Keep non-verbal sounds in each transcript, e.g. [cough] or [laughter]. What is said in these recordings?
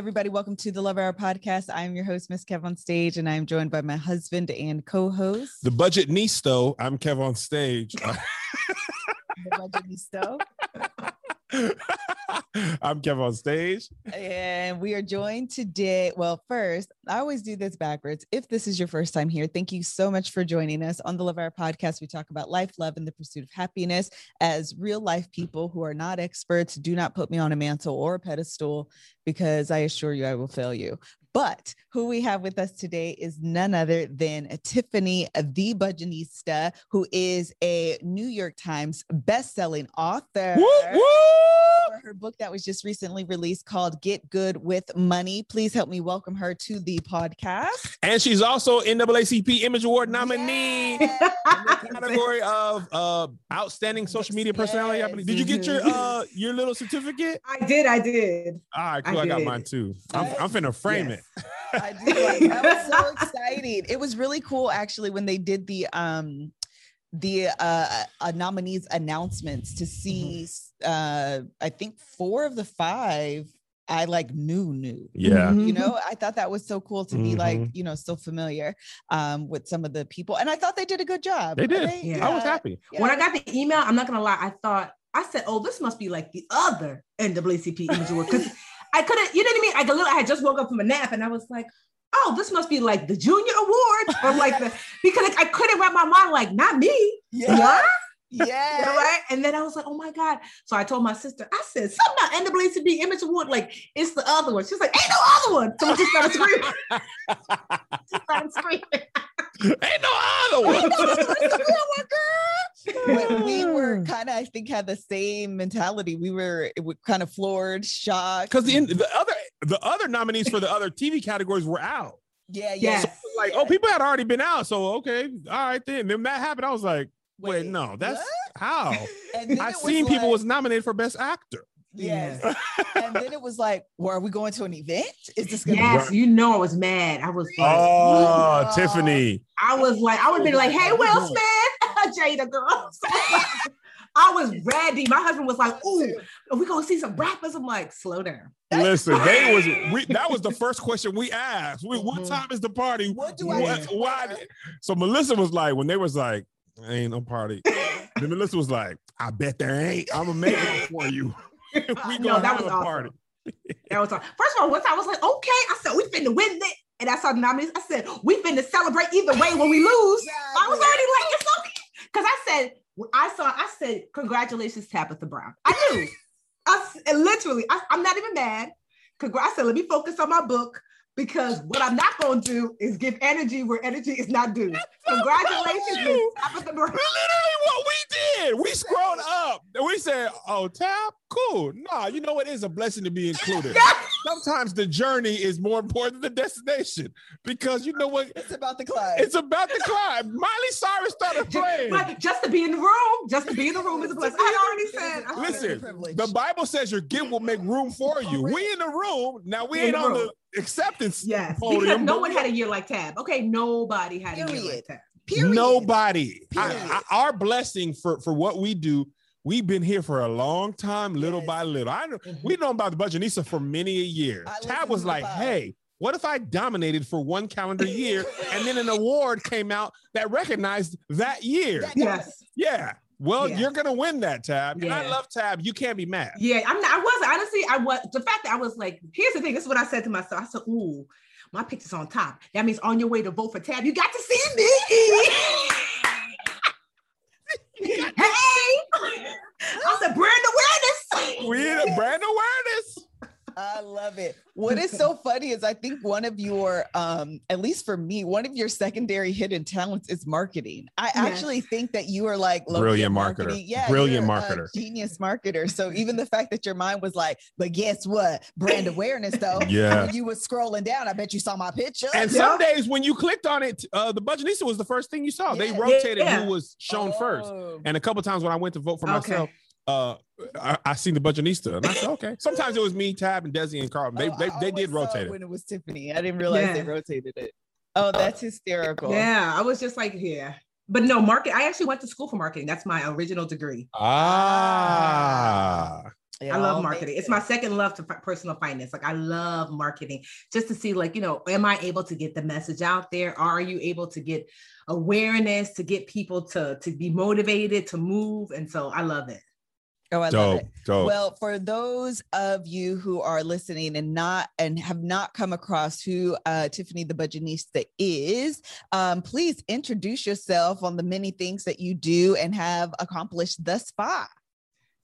Everybody. Welcome to the Love Hour podcast. I am your host, Miss Kev on stage, and I am joined by my husband and co-host. The Budgetnista. I'm Kev on stage. [laughs] the Budgetnista. [laughs] I'm Kev on stage. And we are joined today. Well, first, I always do this backwards. If this is your first time here, thank you so much for joining us on the Love Hour podcast. We talk about life, love, and the pursuit of happiness as real life people who are not experts. Do not put me on a mantle or a pedestal because I assure you I will fail you. But who we have with us today is none other than Tiffany, the Budgetnista, who is a New York Times best-selling author. Woo, woo! For her book that was just recently released called Get Good with Money. Please help me welcome her to the podcast. And she's also NAACP Image Award nominee Yes. in the [laughs] category of uh, outstanding social media personality. I believe. Did you get your uh, your little certificate? I did, I did. All right, I cool. I, got mine too. I'm, I'm finna frame Yes. it. [laughs] I do. Like, that was so [laughs] exciting. It was really cool actually when they did the um the uh, uh nominees announcements to see uh I think four of the five I like knew knew. Yeah. You know, I thought that was so cool to be like, Mhm. you know, so familiar um with some of the people. And I thought they did a good job. They did. They- Yeah. I was yeah, happy. When I got the email, I'm not gonna lie, I thought I said, "Oh, this must be like the other NAACP Image Award," because I couldn't. You know what I mean? I could. I had just woke up from a nap, and I was like, "Oh, this must be like the Junior Awards or like the," [laughs] because like, I couldn't wrap my mind like, "Not me." Yeah. What? Yeah. [laughs] You know, right? And then I was like, "Oh my god!" So I told my sister, I said, "Something about NAACP Image Award, like it's the other one." She's like, "Ain't no other one." So we just started screaming. [laughs] just started screaming. Ain't no other one. [laughs] But we were kind of, I think, had the same mentality. We were kind of floored, shocked. Because the the other the other nominees for the other TV categories were out. yeah, yeah. Yes. Like, oh, people had already been out. So okay, all right then. Then that happened. I was like, wait, no, that's what? how. [laughs] I've it was seen people was nominated for best actor. Yes. and then it was like, well, are we going to an event? Is this gonna Yes, you know I was mad. I was like, Oh, Oh. Tiffany. I was like, I would be like, hey, Will [laughs] Smith, [laughs] Jada girl. I was ready. My husband was like, ooh, are we gonna see some rappers? I'm like, slow down. Listen, they [laughs] was we that was the first question we asked. We, what Mhm. time is the party? What do I What- need to why? wear? So Melissa was like, when they was like, ain't no party. then Melissa was like, I bet there ain't. I'm gonna make it for you. [laughs] we uh, gonna No, that was awesome. party. That was all. First of all, once I was like, okay, I said, we finna win it. And I saw the nominees. I said, we finna celebrate either way when we lose. I was already like, it's okay. Because I said, I saw, I said, congratulations, Tabitha Brown. I knew. [laughs] I literally, I, am not even mad. Congrats. I said, let me focus on my book because what I'm not going to do is give energy where energy is not due. Congratulations, Miss. Tabitha Literally what we did. We scrolled up and we said, Oh, Tab, cool. Nah, you know it is a blessing to be included. Sometimes the journey is more important than the destination because you know what? It's about the climb. It's about the climb. Miley Cyrus started playing. But just to be in the room, just to be in the room is a blessing. I already It is said. a I Listen, the Bible says your gift will make room for you. We in the room. Now we In ain't the on room. the acceptance Yes, podium. because no one had a year like Tab. Okay, nobody had a year like Tab. Period. Nobody. Period. I- our blessing for, for what we do, we've been here for a long time, little Yes. by little. I know Mhm. we know about the Budgetnista for many a year. I Tab was like, pod. hey, what if I dominated for one calendar year and then an award came out that recognized that year? That- Yes. Yeah. Well, Yeah. you're gonna win that tab. And I love tab. You can't be mad. Yeah, I'm not, I was honestly, I was the fact that I was like, here's the thing. This is what I said to myself. I said, ooh, my picture's on top. That means on your way to vote for Tab, you got to see me. [laughs] hey, I said brand awareness. We in a brand awareness. I love it. What is so funny is I think one of your, um, at least for me, one of your secondary hidden talents is marketing. I Yes. actually think that you are like Brilliant at marketer. Yeah, Brilliant marketer. genius marketer. So even the fact that your mind was like, but guess what? Brand awareness though. Yeah. [laughs] When you were scrolling down, I bet you saw my picture. And some days when you clicked on it, uh, the Budgetnista was the first thing you saw. They rotated Yeah. who was shown first. Oh. And a couple times when I went to vote for Okay. myself, uh, I, I seen the Budgetnista, and I said, okay. Sometimes it was me, Tab, and Desi and Carl. They Oh, they, they did rotate it. when it was Tiffany. I didn't realize they rotated it. Oh, that's hysterical. Yeah, I was just like, yeah. But no, market. I actually went to school for marketing. That's my original degree. Ah, I love marketing. It's my second love to personal finance. Like I love marketing just to see like, you know, am I able to get the message out there? Are you able to get awareness to get people to to be motivated to move? And so I love it. Oh, I dope, love it. Dope. Well, for those of you who are listening and not and have not come across who uh, Tiffany the Budgetnista is, um, please introduce yourself on the many things that you do and have accomplished thus far.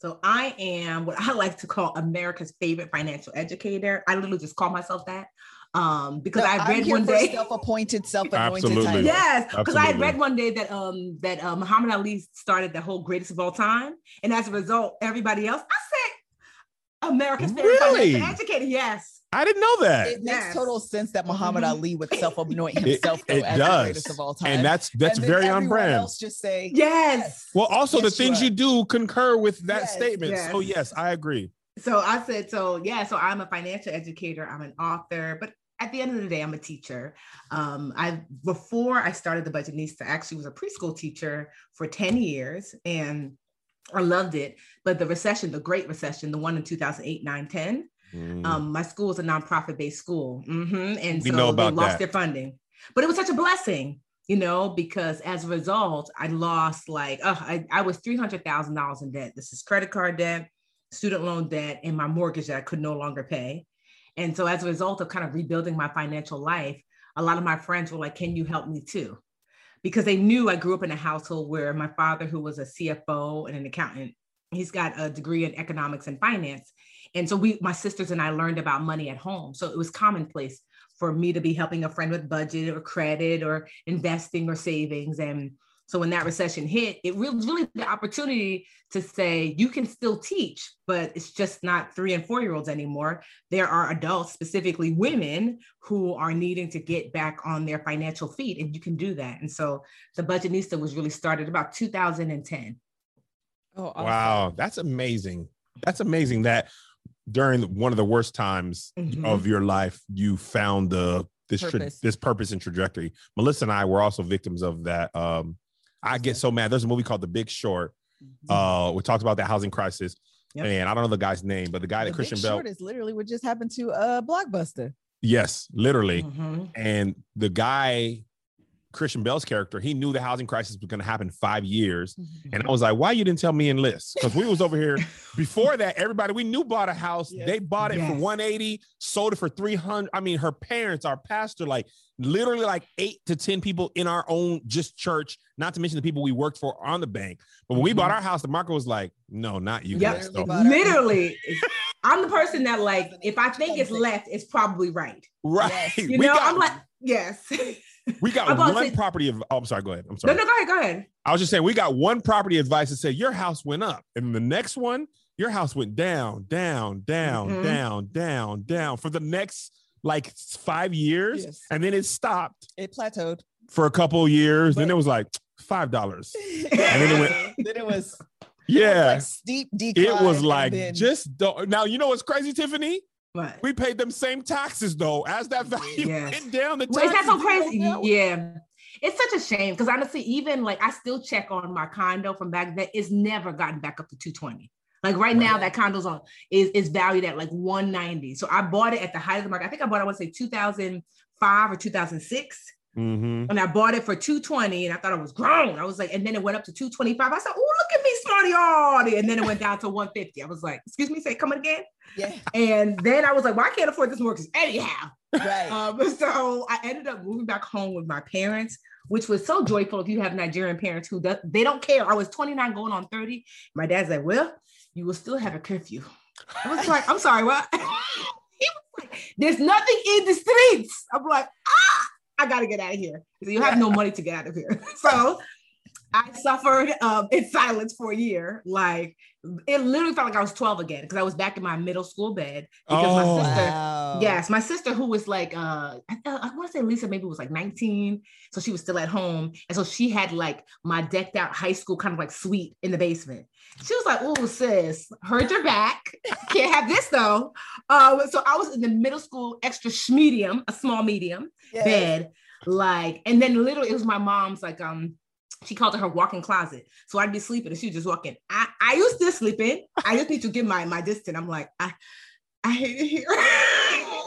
So I am what I like to call America's favorite financial educator. I literally just call myself that um, because no, I read one day self-appointed, self-anointed title. Yes, because I read one day that um that uh, Muhammad Ali started the whole greatest of all time, and as a result, everybody else. I said America's favorite really? financial educator. Yes. I didn't know that. It makes yes. total sense that Muhammad mm-hmm. Ali would self-anoint [laughs] himself it, it as does. the greatest of all time. And that's that's and very on brand. Else just say yes. Well, also yes, the things you, you, do concur with that yes, statement. Yes. So yes, I agree. So I said, so yeah, so I'm a financial educator, I'm an author, but at the end of the day, I'm a teacher. Um, I before I started the Budgetnista, I actually was a preschool teacher for 10 years and I loved it. But the recession, the Great Recession, the one in 2008, 9, 10, mm. um, my school was a nonprofit based school. Mm-hmm. And we so they lost that. their funding. But it was such a blessing, you know, because as a result, I lost like, oh, I, I was $300,000 in debt. This is credit card debt, student loan debt, and my mortgage that I could no longer pay. And so as a result of kind of rebuilding my financial life, a lot of my friends were like, Can you help me too? Because they knew I grew up in a household where my father, who was a CFO and an accountant, he's got a degree in economics and finance. And so we, my sisters and I learned about money at home. So it was commonplace for me to be helping a friend with budget or credit or investing or savings. And so when that recession hit, it was really the opportunity to say you can still teach, but it's just not three and four year olds anymore. There are adults, specifically women, who are needing to get back on their financial feet, and you can do that. And so the Budgetnista was really started about 2010. Oh, awesome. wow, that's amazing. That's amazing that during one of the worst times mm-hmm. of your life, you found the this purpose. Tra- this purpose and trajectory. Melissa and I were also victims of that. Um, I get so mad. There's a movie called The Big Short. Mm-hmm. Uh, we talked about that housing crisis. Yep. And I don't know the guy's name, but the guy the that Christian Bale is literally what just happened to uh Blockbuster. Yes, literally. Mm-hmm. And the guy Christian Bale's character, he knew the housing crisis was going to happen five years. Mm-hmm. And I was like, why you didn't tell me and Liz? Because we was over here [laughs] before that. Everybody we knew bought a house. Yes. They bought it yes. for 180, sold it for 300. I mean, her parents, our pastor, like literally like eight to 10 people in our own just church, not to mention the people we worked for on the bank. But when mm-hmm. we bought mm-hmm. our house, the market was like, no, not you yep. guys. Literally. [laughs] I'm the person that like, if I think it's left, it's probably right. Right. Yes. [laughs] You know, got, I'm like, yes. We got one say, property of. Oh, I'm sorry. Go ahead. I'm sorry. No, no, go ahead. Go ahead. I was just saying we got one property advice to say your house went up, and the next one your house went down, down, down, mm-hmm. down, down, down for the next like five years, yes. and then it stopped. It plateaued for a couple years. But, then it was like five dollars, [laughs] and then it went. [laughs] then it was. Yeah, was like steep decline. It was like then... just don't. Now you know what's crazy, Tiffany. What? We paid them same taxes though, as that value [laughs] went down. The Wait, that's so crazy. Yeah. It's such a shame because honestly, even like I still check on my condo from back then. It's never gotten back up to 220. Like right, right. now, that condo's on is is valued at like 190. So I bought it at the height of the market. I think I bought it, I want to say 2005 or 2006. Mm-hmm. And I bought it for 220 and I thought I was grown. I was like, and then it went up to 225. I said, Oh, look at me, smarty already. And then it went down to 150. I was like, excuse me, say coming again. Yeah. And then I was like, well, I can't afford this mortgage anyhow. Right. [laughs] Um, so I ended up moving back home with my parents, which was so joyful if you have Nigerian parents who does, they don't care. I was 29 going on 30. My dad's like, well, you will still have a curfew. I was like, I'm sorry, what? [laughs] he was like, there's nothing in the streets. I'm like, ah I got to get out of here. You have no money to get out of here. [laughs] So I suffered um, in silence for a year. Like it literally felt like I was 12 again because I was back in my middle school bed because oh, my sister, wow. yes, my sister who was like, uh, I, I want to say Lisa maybe was like 19. So she was still at home. And so she had like my decked out high school kind of like suite in the basement. She was like, oh, sis, heard your back. Can't have this though. Uh, so I was in the middle school extra medium, a small medium yes. bed. Like, and then literally it was my mom's like, um, she called it her walk-in closet. So I'd be sleeping and she would just walk in. I, I used to sleep in. I just need to give my my distance. I'm like, I I hate it here. [laughs] I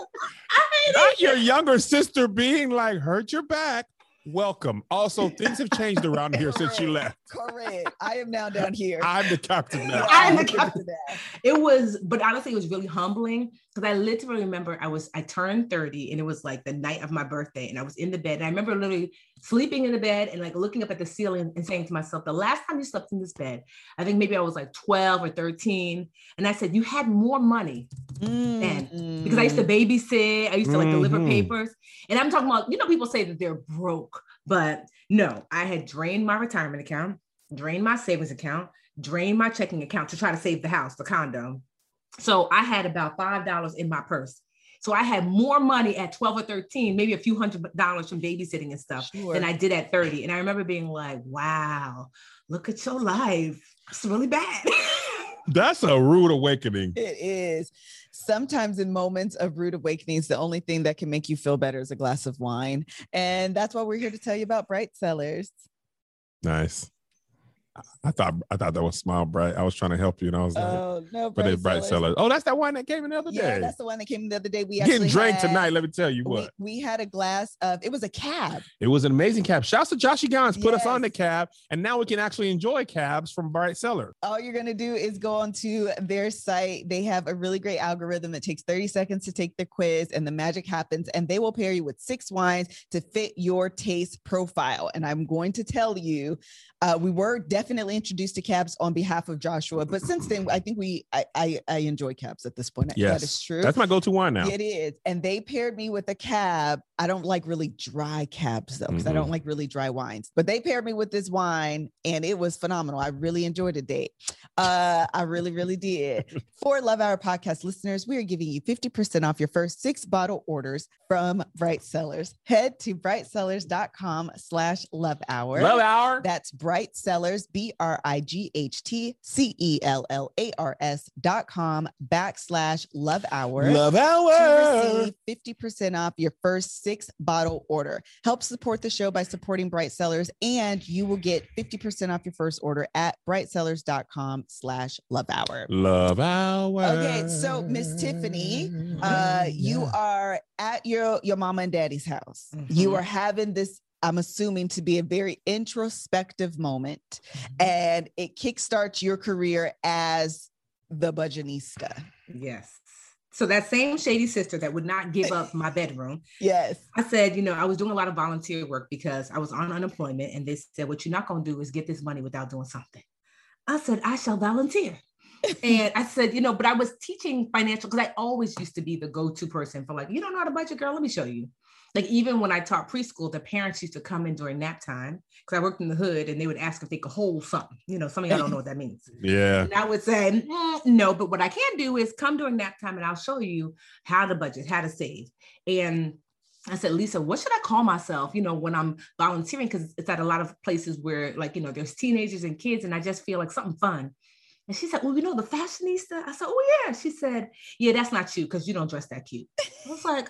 hate Not it. your younger sister being like, hurt your back welcome. Also, things have changed around here since you left. Correct. I am now down here. I'm the captain now. [laughs] I'm the [laughs] captain now. It was, but honestly, it was really humbling because I literally remember I was I turned 30 and it was like the night of my birthday, and I was in the bed. And I remember literally sleeping in the bed and like looking up at the ceiling and saying to myself, "The last time you slept in this bed, I think maybe I was like 12 or 13." And I said, "You had more money mm-hmm. then because I used to babysit. I used to like deliver mm-hmm. papers, and I'm talking about you know people say that they're broke, but no, I had drained my retirement account, drained my savings account." Drained my checking account to try to save the house, the condo, so I had about $5 in my purse. So I had more money at 12 or 13, maybe a few hundred dollars from babysitting and stuff sure. than I did at 30. And I remember being like, wow, look at your life. It's really bad. [laughs] That's a rude awakening. It is. Sometimes in moments of rude awakenings, the only thing that can make you feel better is a glass of wine. And that's why we're here to tell you about Bright Cellars. Nice. I thought I thought that was Smile Bright. I was trying to help you, and I was like, "Oh no, but it's Bright Cellars. Oh, that's that one that came in the other yeah, day. that's the one that came in the other day. We getting drank had, tonight. Let me tell you what. We, we, had a glass of. It was a cab. It was an amazing cab. Shouts to Joshy Gons put yes. us on the cab, and now we can actually enjoy cabs from Bright Seller. All you're gonna do is go onto their site. They have a really great algorithm. It takes 30 seconds to take the quiz, and the magic happens. And they will pair you with six wines to fit your taste profile. And I'm going to tell you, uh, we were definitely introduced to cabs on behalf of Joshua. But since then, I think we I I, I enjoy cabs at this point. Yes, that is true. That's my go-to wine now. It is, and they paired me with a cab. I don't like really dry cabs though, because mm-hmm. I don't like really dry wines. But they paired me with this wine, and it was phenomenal. I really enjoyed the Date. Uh, I really really did. For Love Hour podcast listeners, we are giving you fifty percent off your first six bottle orders from Bright Cellars. Head to brightcellars.com/slash Love Hour. Love Hour. That's Bright Cellars. B R I G H T C E L L A R S dot com backslash love hour. Love hour. To receive 50% off your first six bottle order. Help support the show by supporting Bright Cellars, and you will get 50% off your first order at brightcellars.com slash love hour. Love hour. Okay, so Miss Tiffany, uh, you are at your your mama and daddy's house. Mm-hmm. You are having this I'm assuming to be a very introspective moment mm-hmm. and it kickstarts your career as the budgetnista. Yes. So that same shady sister that would not give up my bedroom. [laughs] Yes. I said, you know, I was doing a lot of volunteer work because I was on unemployment and they said, what you're not going to do is get this money without doing something. I said, I shall volunteer. [laughs] and I said, you know, but I was teaching financial because I always used to be the go-to person for like, you don't know how to budget, girl. Let me show you like even when I taught preschool, the parents used to come in during nap time because I worked in the hood and they would ask if they could hold something. You know, some of y'all don't know what that means. [laughs] Yeah. And I would say, mm, no, but what I can do is come during nap time and I'll show you how to budget, how to save. And I said, Lisa, what should I call myself? You know, when I'm volunteering, because it's at a lot of places where, like, you know, there's teenagers and kids, and I just feel like something fun. And she said, Well, you know, the fashionista. I said, Oh, yeah. She said, Yeah, that's not you because you don't dress that cute. I was like,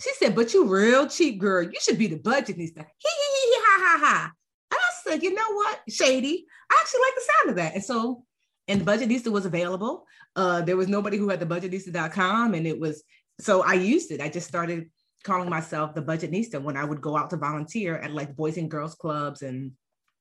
she said, but you real cheap girl. You should be the budgetnista. Hee hee hee ha ha ha. And I said, you know what? Shady. I actually like the sound of that. And so, and the budgetnista was available. Uh, there was nobody who had the budgetnista.com. And it was, so I used it. I just started calling myself the budgetnista when I would go out to volunteer at like boys and girls clubs and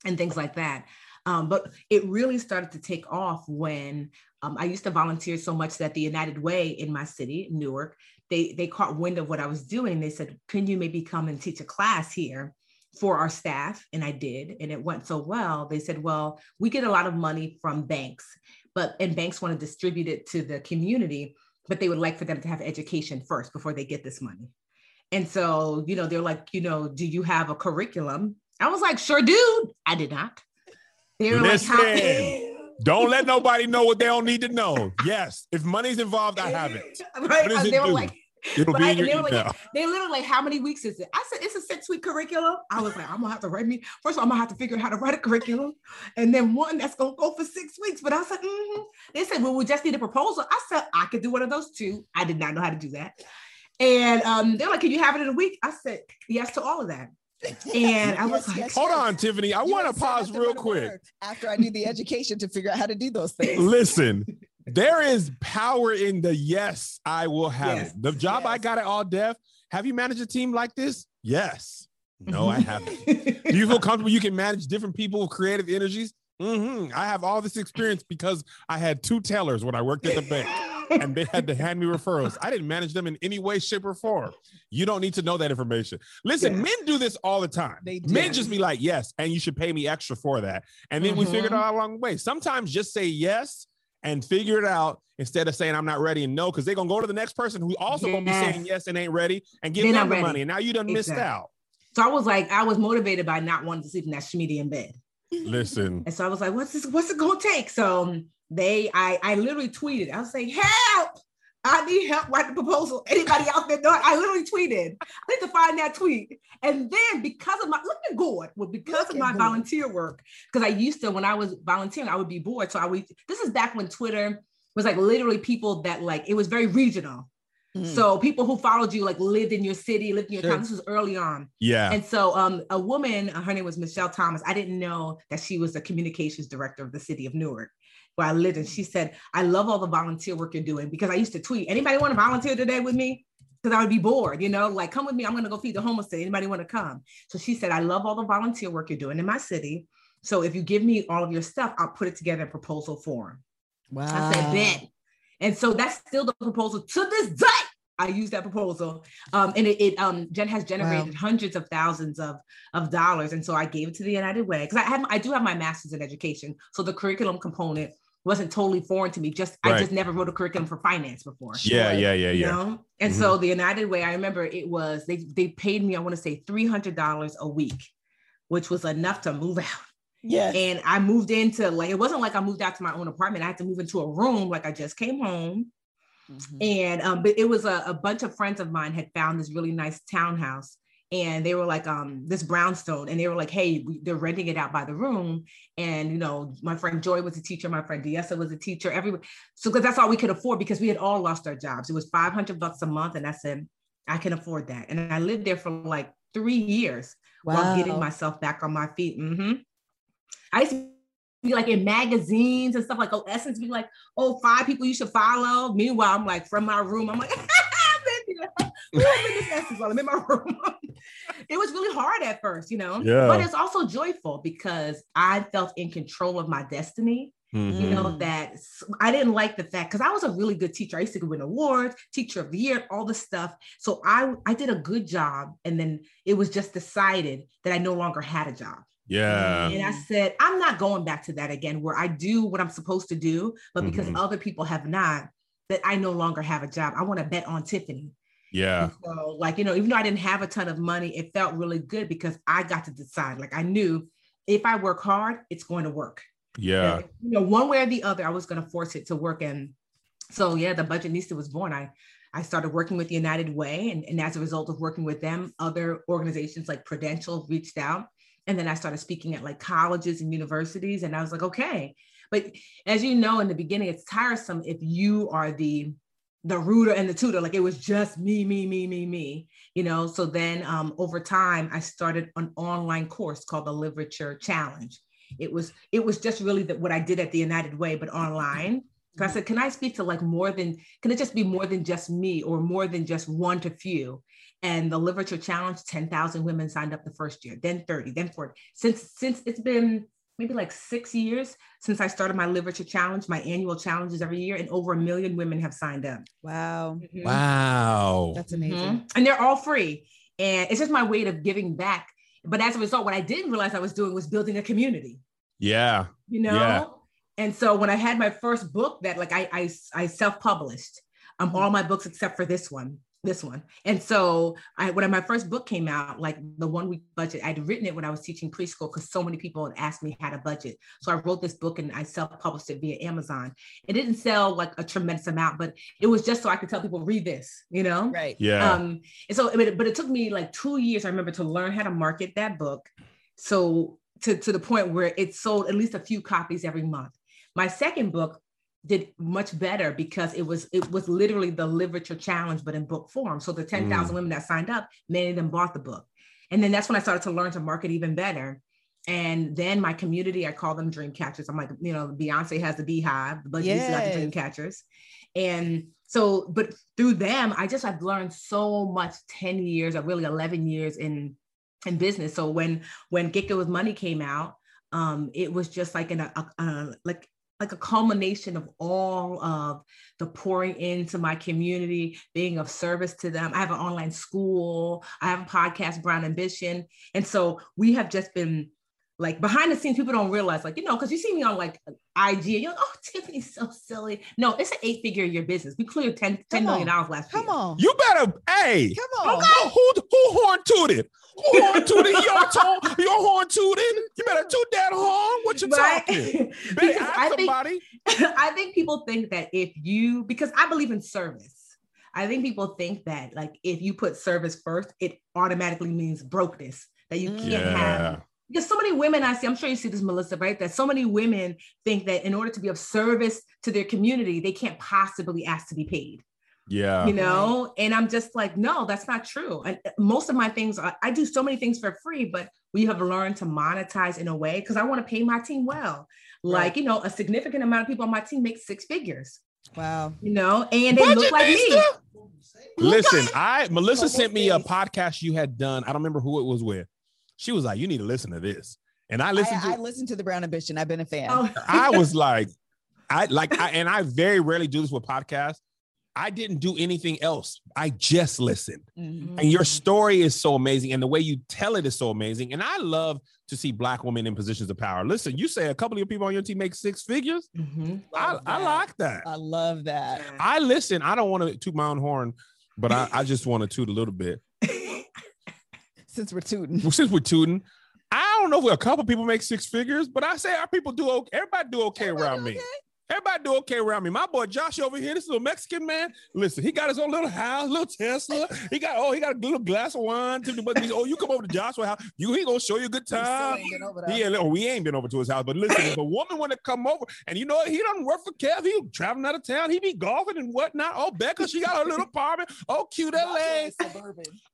and things like that. Um, but it really started to take off when um, I used to volunteer so much that the United Way in my city, Newark, they they caught wind of what I was doing. They said, "Can you maybe come and teach a class here?" for our staff and I did and it went so well they said well we get a lot of money from banks but and banks want to distribute it to the community but they would like for them to have education first before they get this money and so you know they're like you know do you have a curriculum I was like sure dude I did not they were Listen. like don't let nobody know what they don't need to know. Yes, if money's involved, I have it. [laughs] right. What they were like, It'll be I, in your they email. Like, they literally like, how many weeks is it? I said, it's a six week curriculum. I was like, I'm gonna have to write me. First of all, I'm gonna have to figure out how to write a curriculum. And then one that's gonna go for six weeks. But I said, mm-hmm. they said, well, we just need a proposal. I said, I could do one of those too. I did not know how to do that. And um, they're like, can you have it in a week? I said, yes to all of that. And I was Yes, like, yes, Hold yes. on, Tiffany. I want to pause real quick. After I do the education to figure out how to do those things. Listen, [laughs] there is power in the yes, I will have Yes. it. The job I got at All Def. Have you managed a team like this? Yes. No, I haven't. [laughs] haven't. Do you feel comfortable you can manage different people with creative energies? hmm I have all this experience because I had two tellers when I worked at the bank and they had to hand me referrals. I didn't manage them in any way, shape, or form. You don't need to know that information. Listen, Yeah. men do this all the time. They do. Men just be like, yes, and you should pay me extra for that. And then we figured it out along the way. Sometimes just say yes and figure it out instead of saying I'm not ready and no, because they're gonna go to the next person who also gonna be saying Yes. yes and ain't ready and give them the money. And now you done missed out. So I was like, I was motivated by not wanting to sleep in that schmeedy in bed. Listen. And so I was like, what's this? What's it gonna take? So um, they, I, I literally tweeted. I was like, help! I need help write the proposal. Anybody out there know? it? I literally tweeted. I need to find that tweet. And then because of my look at good, well, because Look of my good. volunteer work, because I used to when I was volunteering, I would be bored. So I would. This is back when Twitter was like literally people that like it was very regional. Mm. So people who followed you like lived in your city, lived in your Sure. town. This was early on. Yeah. And so um, a woman, her name was Michelle Thomas. I didn't know that she was the communications director of the city of Newark, where I lived. And she said, I love all the volunteer work you're doing because I used to tweet, anybody want to volunteer today with me? Because I would be bored, you know, like come with me. I'm going to go feed the homeless. today. Anybody want to come? So she said, I love all the volunteer work you're doing in my city. So if you give me all of your stuff, I'll put it together in proposal form. wow. I said, bet. And so that's still the proposal to this day. I use that proposal. Um, and it, it um Jen has generated hundreds of thousands of, of dollars. And so I gave it to the United Way because I have I do have my master's in education. So the curriculum component wasn't totally foreign to me. Just I just never wrote a curriculum for finance before. Yeah, yeah, yeah, You yeah. know? And so the United Way, I remember it was they they paid me, I want to say $300 a week, which was enough to move [laughs] out. Yes. And I moved into like it wasn't like I moved out to my own apartment. I had to move into a room like I just came home. Mhm. And um, but it was a, a bunch of friends of mine had found this really nice townhouse. And they were like, um, this brownstone, and they were like, hey, we, they're renting it out by the room. And you know, my friend Joy was a teacher, my friend diessa was a teacher, everyone. So because that's all we could afford because we had all lost our jobs. It was 500 bucks a month. And I said, I can afford that. And I lived there for like three years while getting myself back on my feet. hmm I used to be like in magazines and stuff like oh Essence be like oh five people you should follow. Meanwhile, I'm like from my room. I'm like, [laughs] am in [laughs] this Essence while I'm in my room? [laughs] it was really hard at first, you know. Yeah. But it's also joyful because I felt in control of my destiny Mhm. you know Mm. that I didn't like the fact because i was a really good teacher i used to win awards teacher of the year all this stuff so i i did a good job and then it was just decided that i no longer had a job Yeah. and i said i'm not going back to that again where i do what i'm supposed to do but because Mhm. other people have not that i no longer have a job i want to bet on tiffany Yeah. and so, like, you know, even though I didn't have a ton of money, it felt really good because I got to decide. Like, I knew if I work hard, it's going to work. Yeah. And, you know, one way or the other, I was going to force it to work. And so, yeah, the Budgetnista was born. I I started working with the United Way, and, and as a result of working with them, other organizations like Prudential reached out, and then I started speaking at like colleges and universities, and I was like, okay. But as you know, in the beginning, it's tiresome if you are the the rooter and the tutor like it was just me me me me me you know? So then um, over time i started an online course called the Live Richer Challenge. It was it was just really that what i did at the united way but online. So i said can i speak to like more than can it just be more than just me or more than just one to few? And the Live Richer Challenge 10,000 women signed up the first year then 30 then 40 since since it's been maybe like six years since i started my Live Richer Challenge my annual challenges every year and over a million women have signed up Wow. Mhm. Wow. That's amazing. Mhm. And they're all free. And it's just my way of giving back. But as a result, what I didn't realize I was doing was building a community, Yeah. you know? Yeah. And so when I had my first book that like I I, I self-published um all my books except for this one, this one. And so I when my first book came out, like the one week budget, I'd written it when I was teaching preschool because so many people had asked me how to budget. So I wrote this book and I self-published it via Amazon. It didn't sell like a tremendous amount, but it was just so I could tell people read this, you know? Right. Yeah. Um, and so, but it, but it took me like two years, I remember, to learn how to market that book. So to, to the point where it sold at least a few copies every month. My second book did much better because it was it was literally the Live Richer Challenge, but in book form. So the 10,000 women that signed up, many of them bought the book. and then that's when I started to learn to market even better. And then my community, I call them dream catchers. I'm like, you know, Beyonce has the beehive, but yes. got the dream catchers. And so, but through them, I just I've learned so much 10 years or really 11 years in in business. So when when Get Good with Money came out, um, it was just like an a, a, like like a culmination of all of the pouring into my community, being of service to them. I have an online school, I have a podcast, Brown Ambition. And so we have just been like behind the scenes, people don't realize, like, you know, because you see me on like IG, you're like, oh, Tiffany's so silly. No, it's an eight figure year business. We cleared 10, $10 million last Come year. on. You better, hey. Come on. Okay. Who, who horn tooted? Who horn tooted? Your, tone, your horn tooted? You better toot that You right? talking? [laughs] because I somebody. think, [laughs] I think people think that if you, because I believe in service. I think people think that like if you put service first, it automatically means brokenness that you can't yeah. have because so many women I see, I'm sure you see this, Melissa, right? That so many women think that in order to be of service to their community, they can't possibly ask to be paid. Yeah. You know, and I'm just like, no, that's not true. And uh, most of my things, are, I do so many things for free, but we have learned to monetize in a way because I want to pay my team well. Right. Like, you know, a significant amount of people on my team make six figures. Wow. You know, and they Budget look like me. Listen, I Melissa sent me a podcast you had done. I don't remember who it was with she was like, "You need to listen to this." And I listened. I, to, I listened to the Brown Ambition. I've been a fan. Oh. I was like, I like, I, and I very rarely do this with podcasts. I didn't do anything else. I just listened. Mm-hmm. And your story is so amazing. And the way you tell it is so amazing. And I love to see Black women in positions of power. Listen, you say a couple of people on your team make six figures. Mm-hmm. I, I, like that. I love that. I listen. I don't want to toot my own horn, but I, I just want to toot a little bit [laughs] since we're tooting. Well, since we're tooting, I don't know if a couple people make six figures, but I say our people do okay. Everybody do okay Everybody around do me. Everybody do okay around me. My boy Josh over here, this little Mexican man. Listen, he got his own little house, little Tesla. He got oh, he got a little glass of wine. But oh, you come over to Joshua house, you he gonna show you a good time. Yeah, oh, we ain't been over to his house. But listen, if a woman want to come over, and you know he don't work for Kev. He traveling out of town. He be golfing and whatnot. Oh, Becca, she got her little apartment. Oh, cute LA.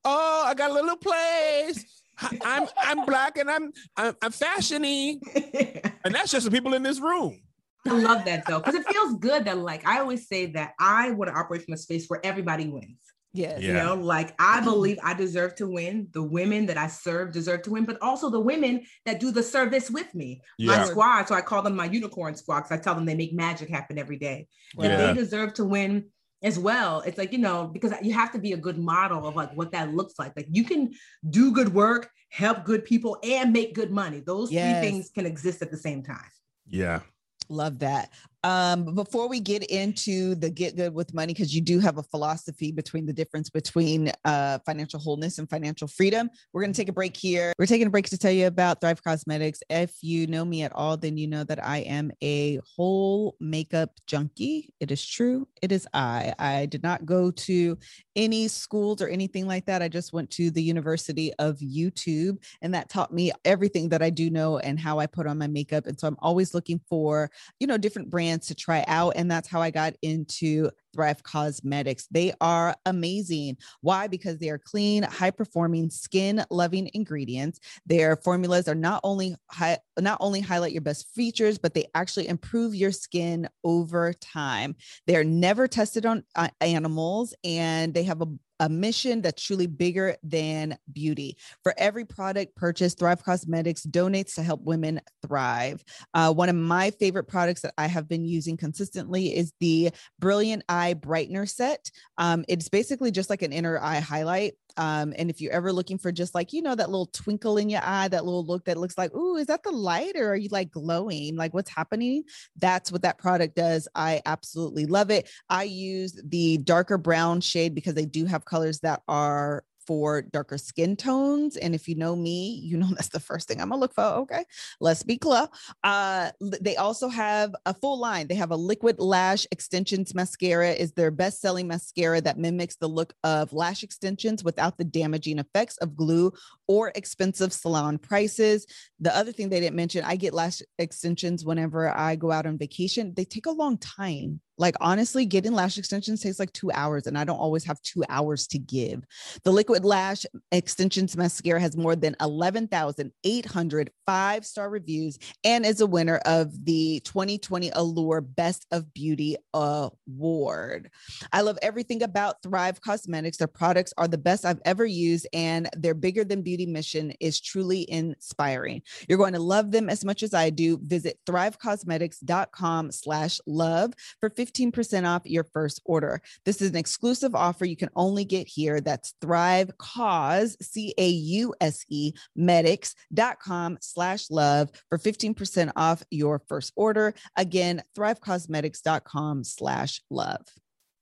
Oh, I got a little place. I'm I'm black and I'm I'm, I'm fashiony, [laughs] and that's just the people in this room. I love that though, because it feels good that like I always say that I want to operate from a space where everybody wins. Yes. Yeah. You know, like I believe I deserve to win. The women that I serve deserve to win, but also the women that do the service with me. Yeah. My squad. So I call them my unicorn squad because I tell them they make magic happen every day. That yeah. they deserve to win as well. It's like, you know, because you have to be a good model of like what that looks like. Like you can do good work, help good people, and make good money. Those yes. three things can exist at the same time. Yeah. Love that. Um, before we get into the get good with money, because you do have a philosophy between the difference between uh, financial wholeness and financial freedom, we're going to take a break here. We're taking a break to tell you about Thrive Causemetics. If you know me at all, then you know that I am a whole makeup junkie. It is true. It is I. I did not go to any schools or anything like that. I just went to the University of YouTube, and that taught me everything that I do know and how I put on my makeup. And so I'm always looking for, you know, different brands to try out. And that's how I got into Thrive Causemetics. They are amazing. Why? Because they are clean, high performing, skin loving ingredients. Their formulas are not only high, not only highlight your best features, but they actually improve your skin over time. They're never tested on uh, animals and they have a a mission that's truly bigger than beauty. For every product purchased, Thrive Causemetics donates to help women thrive. Uh, one of my favorite products that I have been using consistently is the Brilliant Eye Brightener Set. Um, it's basically just like an inner eye highlight. Um, and if you're ever looking for just like, you know, that little twinkle in your eye, that little look that looks like, oh, is that the light or are you like glowing? Like what's happening? That's what that product does. I absolutely love it. I use the darker brown shade because they do have colors that are for darker skin tones. And if you know me, you know [laughs] that's the first thing I'm gonna look for. Okay, let's be clear. Uh, they also have a full line. They have a liquid lash extensions mascara is their best selling mascara that mimics the look of lash extensions without the damaging effects of glue or expensive salon prices. The other thing they didn't mention, I get lash extensions whenever I go out on vacation. They take a long time Like honestly, getting lash extensions takes like two hours, and I don't always have two hours to give. The Liquid Lash Extensions Mascara has more than 11,800 five star reviews and is a winner of the 2020 Allure Best of Beauty Award. I love everything about Thrive Causemetics. Their products are the best I've ever used, and their bigger than beauty mission is truly inspiring. You're going to love them as much as I do. Visit thrivecausemetics.com slash love for 15% off your first order. This is an exclusive offer you can only get here. That's Thrive Cause, C A U S E, medics.com slash love for 15% off your first order. Again, thrivecausemetics.com slash love.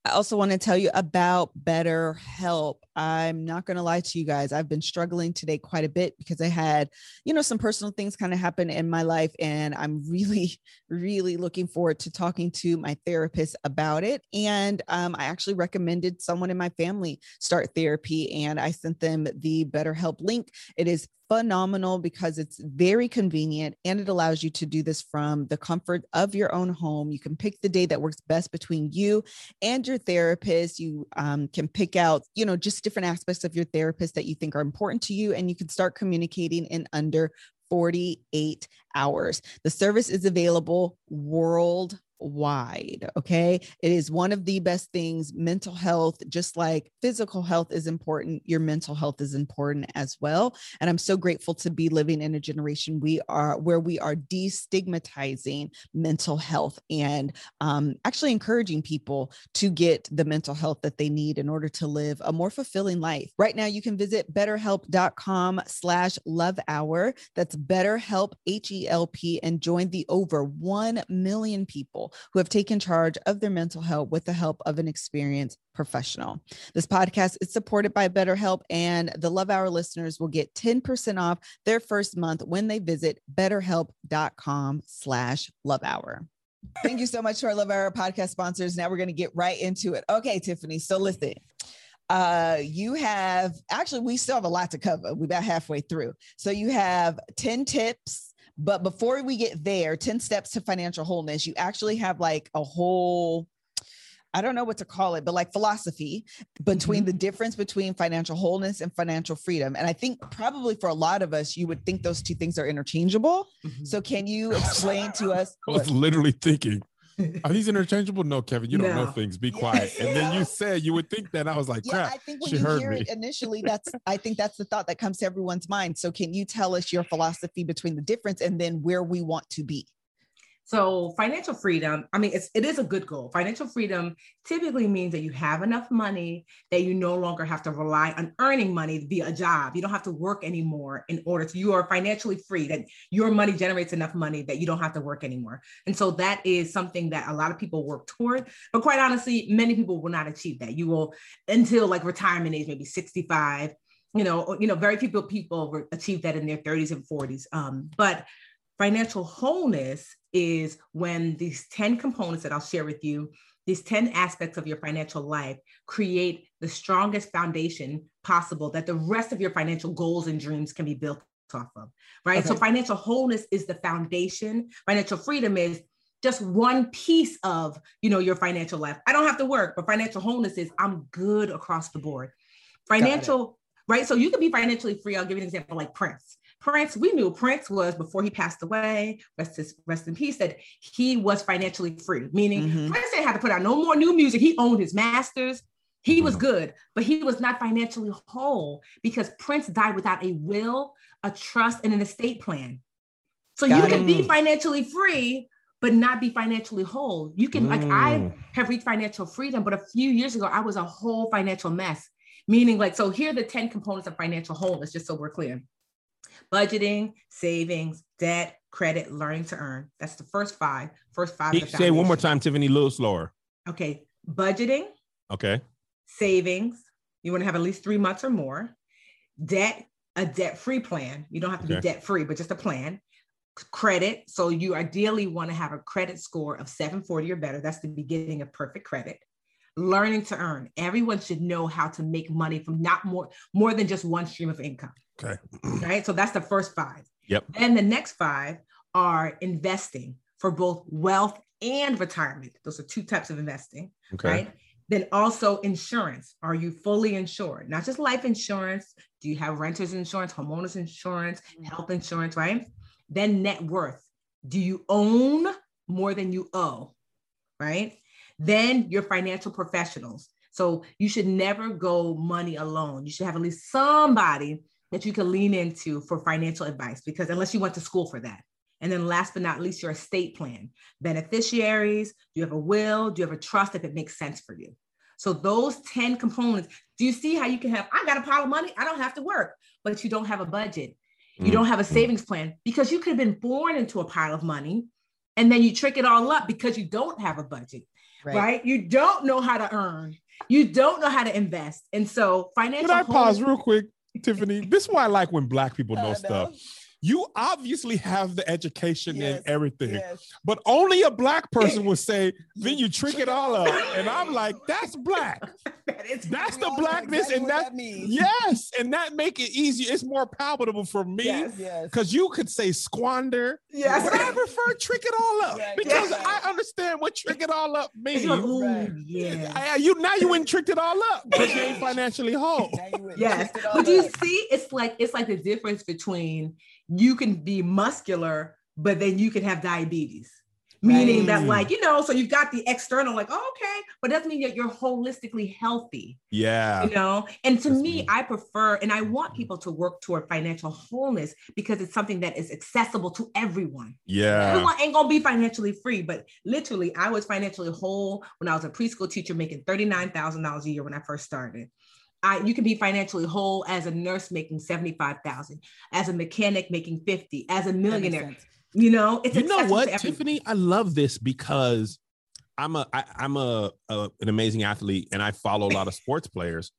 I also want to tell you about BetterHelp. I'm not going to lie to you guys. I've been struggling today quite a bit because I had, you know, some personal things kind of happen in my life. And I'm [laughs] really, really looking forward to talking to my therapist about it. And um, I actually recommended someone in my family start therapy and I sent them the BetterHelp link. It is phenomenal because it's very convenient and it allows you to do this from the comfort of your own home. You can pick the day that works best between you and your therapist. You um, can pick out, you know, just different aspects of your therapist that you think are important to you, and you can start communicating in under 48 hours. The service is available world wide. Okay. It is one of the best things. Mental health, just like physical health is important, your mental health is important as well. And I'm so grateful to be living in a generation we are where we are destigmatizing mental health and um, actually encouraging people to get the mental health that they need in order to live a more fulfilling life. Right now, you can visit betterhelp.com slash love hour. That's betterhelp, H E L P, and join the over 1 million people who have taken charge of their mental health with the help of an experienced professional. This podcast is supported by BetterHelp, and the Love Hour listeners will get 10% off their first month when they visit betterhelp.com slash love. Thank you so much to our Love Hour podcast sponsors. Now we're going to get right into it. Okay, Tiffany. So listen, uh you have actually we still have a lot to cover we're about halfway through so you have 10 tips but before we get there, 10 steps to financial wholeness, you actually have like a whole I don't know what to call it, but like philosophy between mm-hmm. the difference between financial wholeness and financial freedom. And I think probably for a lot of us, you would think those two things are interchangeable. Mm-hmm. So can you explain to us? [laughs] I was what? literally thinking are these interchangeable? No, Kevin, you don't no. know things. Be [laughs] quiet. And then you [laughs] said you would think that. I was like, crap. Yeah, I think when she you hear me. it initially, that's I think that's the thought that comes to everyone's mind. So can you tell us your philosophy between the difference and then where we want to be? So financial freedom, I mean, it's, it is a good goal. Financial freedom typically means that you have enough money that you no longer have to rely on earning money via a job. You don't have to work anymore in order to, you are financially free, that your money generates enough money that you don't have to work anymore. And so that is something that a lot of people work toward. But quite honestly, many people will not achieve that. You will, until like retirement age, maybe 65, you know, you know, very few people, achieve that in their 30s and 40s. Um, but financial wholeness is when these 10 components that I'll share with you, these 10 aspects of your financial life create the strongest foundation possible that the rest of your financial goals and dreams can be built off of, right? Okay. So financial wholeness is the foundation. Financial freedom is just one piece of, you know, your financial life. I don't have to work, but financial wholeness is I'm good across the board. Financial, right? So you can be financially free. I'll give you an example like Prince. Prince, we knew Prince was before he passed away, rest, his, rest in peace, that he was financially free, meaning mm-hmm. Prince didn't have to put out no more new music. He owned his masters. He was mm-hmm. good, but he was not financially whole because Prince died without a will, a trust, and an estate plan. So Got you can be financially free, but not be financially whole. You can, mm. like, I mm. have reached financial freedom, but a few years ago, I was a whole financial mess. Meaning, like, so here are the 10 components of financial wholeness, just so we're clear budgeting, savings, debt, credit, learning to earn. That's the first five. First five. Say one more time, Tiffany, a little slower. Okay. Budgeting. Okay. Savings. You want to have at least three months or more. Debt, a debt free plan. You don't have to okay. be debt free, but just a plan. Credit. So you ideally want to have a credit score of 740 or better. That's the beginning of perfect credit learning to earn. Everyone should know how to make money from not more more than just one stream of income. Okay. [clears throat] right. So that's the first five. Yep. And the next five are investing. for both wealth and retirement. Those are two types of investing, Okay. right? Then also insurance. Are you fully insured? Not just life insurance. Do you have renter's insurance, homeowners insurance, Mhm. health insurance, right? Then net worth. Do you own more than you owe? Right? Then your financial professionals. So you should never go money alone. You should have at least somebody that you can lean into for financial advice because unless you went to school for that. And then last but not least, your estate plan, beneficiaries. Do you have a will? Do you have a trust if it makes sense for you? So those 10 components, do you see how you can have, I got a pile of money, I don't have to work, but you don't have a budget. You don't have a Mm. savings plan because you could have been born into a pile of money and then you trick it all up because you don't have a budget, right? You don't know how to earn. You don't know how to invest. And so financial Can I pause real quick, Tiffany? This is why I like when black people know I stuff. Know. You obviously have the education Yes, and everything, Yes. but only a black person would say, then you trick it all up. And I'm [laughs] like, that's black. [laughs] that is That's the blackness, exactly and what that, that means. yes, and that make it easier. It's more palatable for me Yes. Yes. because you could say squander. Yes. But I prefer trick it all up [laughs] Right, because right. I understand what trick it all up means. you're like, ooh, Right. yeah. I- you now you ain't tricked it all up because you ain't financially whole. Now you went and Yes. tricked it all But do you see it's like it's like the difference between you can be muscular, but then you can have diabetes. Meaning that, like, you know, so you've got the external, like, oh, okay, but it doesn't mean that you're holistically healthy, Yeah. you know? And to That's me, me. I prefer and I want mm-hmm. people to work toward financial wholeness because it's something that is accessible to everyone. Yeah. Everyone ain't gonna be financially free, but literally, I was financially whole when I was a preschool teacher making $39,000 a year when I first started. I, you can be financially whole as a nurse making 75,000, as a mechanic making 50, as a millionaire. You know, it's you know accessible what. Tiffany? I love this because I'm a I, I'm a, a an amazing athlete and I follow a lot of sports players,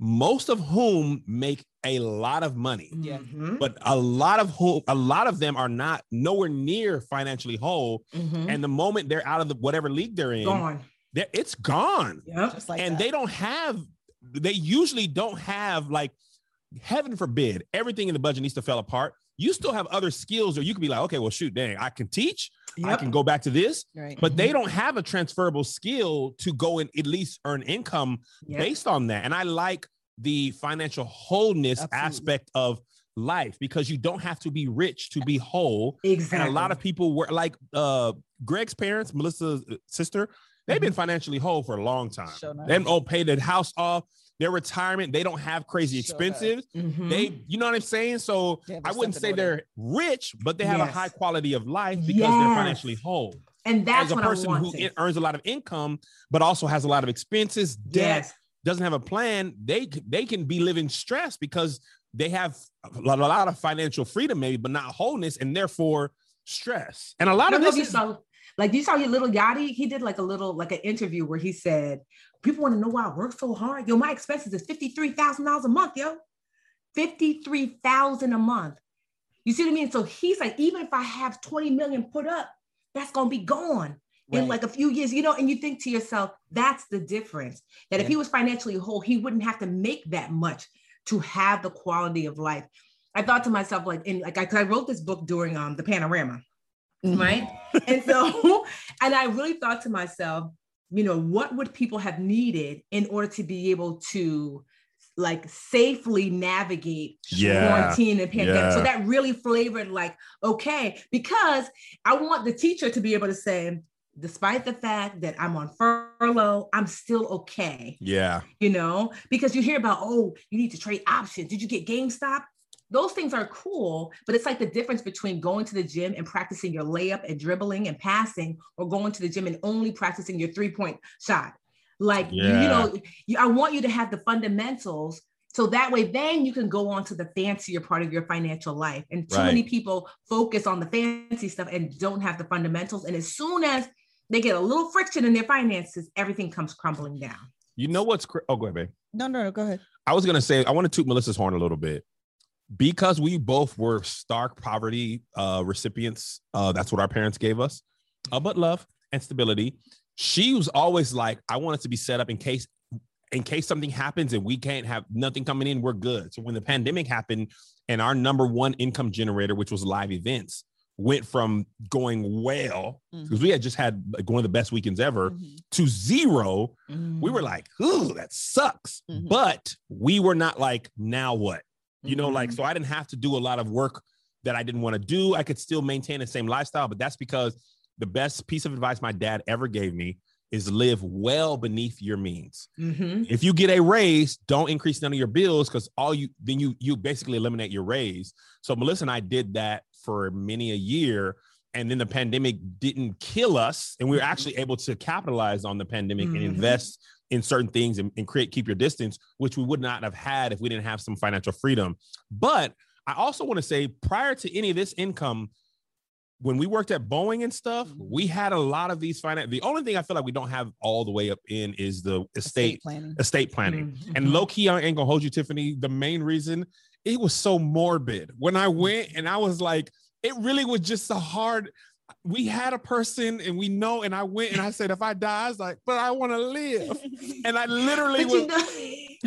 most of whom make a lot of money. Yeah. Mhm, But a lot of who, a lot of them are not nowhere near financially whole. mhm. And the moment they're out of the whatever league they're in, Gone. they're- it's gone. Yep. Like and that. they don't have they usually don't have like heaven forbid everything in the budget needs to fall apart you still have other skills or you can be like okay well shoot dang i can teach i can go back to this right. but they don't have a transferable skill to go and at least earn income Yep. based on that and i like the financial wholeness Absolutely. aspect of life because you don't have to be rich to be whole Exactly. and a lot of people were like uh Greg's parents, Melissa's sister, they've been financially whole for a long time. Sure. They all pay the house off, their retirement. They don't have crazy Sure expenses. Mhm. They, you know what I'm saying? So I wouldn't say they're rich, but they have a high quality of life because they're financially whole. and that's As a what person who earns a lot of income, but also has a lot of expenses, debt, yes. doesn't have a plan, they they can be living stress because they have a lot, of financial freedom, maybe, but not wholeness, and therefore stress. And a lot of this is like you saw your Lil Yachty. He did like a little like an interview where he said, "People want to know why I work so hard. Yo, my expenses is fifty three thousand dollars a month. Yo, fifty three thousand a month. You see what I mean? So he's like, even if I have twenty million put up, that's gonna be gone in like a few years. You know, and you think to yourself, that's the difference. That if he was financially whole, he wouldn't have to make that much to have the quality of life. I thought to myself, like, in like I, I wrote this book during um the panorama. Mm-hmm. right? and so, [laughs] and I really thought to myself, you know, what would people have needed in order to be able to like safely navigate Yeah. quarantine and pandemic? So that really flavored like, okay, because I want the teacher to be able to say, despite the fact that I'm on furlough, I'm still okay yeah, you know, because you hear about, oh, you need to trade options. Did you get GameStop? Those things are cool, but it's like the difference between going to the gym and practicing your layup and dribbling and passing, or going to the gym and only practicing your three point shot. Like, you, you know, you, I want you to have the fundamentals. So that way, then you can go on to the fancier part of your financial life. And too Right. many people focus on the fancy stuff and don't have the fundamentals. And as soon as they get a little friction in their finances, everything comes crumbling down. you know what's? Cr- oh, go ahead, babe. No, no, no. Go ahead. I was gonna say I want to toot Melissa's horn a little bit because we both were stark poverty uh, recipients. Uh, that's what our parents gave us, uh, but love and stability. She was always like, I want it to be set up in case in case something happens and we can't have nothing coming in, we're good. So when the pandemic happened and our number one income generator, which was live events, went from going well because we had just had like one of the best weekends ever Mhm. to zero. We Mm-hmm. were like, "Ooh, that sucks," Mhm. but we were not like, "Now what?" You know, like Mhm. so I didn't have to do a lot of work that I didn't want to do. I could still maintain the same lifestyle, but that's because the best piece of advice my dad ever gave me is live well beneath your means. Mhm. If you get a raise, don't increase none of your bills because all you then you you basically eliminate your raise. So Melissa and I did that for many a year. And then the pandemic didn't kill us, and we were actually able to capitalize on the pandemic and Mhm. invest in certain things and, and create keep your distance, which we would not have had if we didn't have some financial freedom. But I also want to say, prior to any of this income, when we worked at Boeing and stuff, Mhm. we had a lot of these finance. The only thing I feel like we don't have all the way up in is the estate planning. estate planning. Mhm. And low key, I ain't gonna hold you, Tiffany. The main reason it was so morbid when I went and I was like, it really was just a hard. We had a person and we know, and I went and I said, if I die, I was like, but I want to live. [laughs] And I literally was,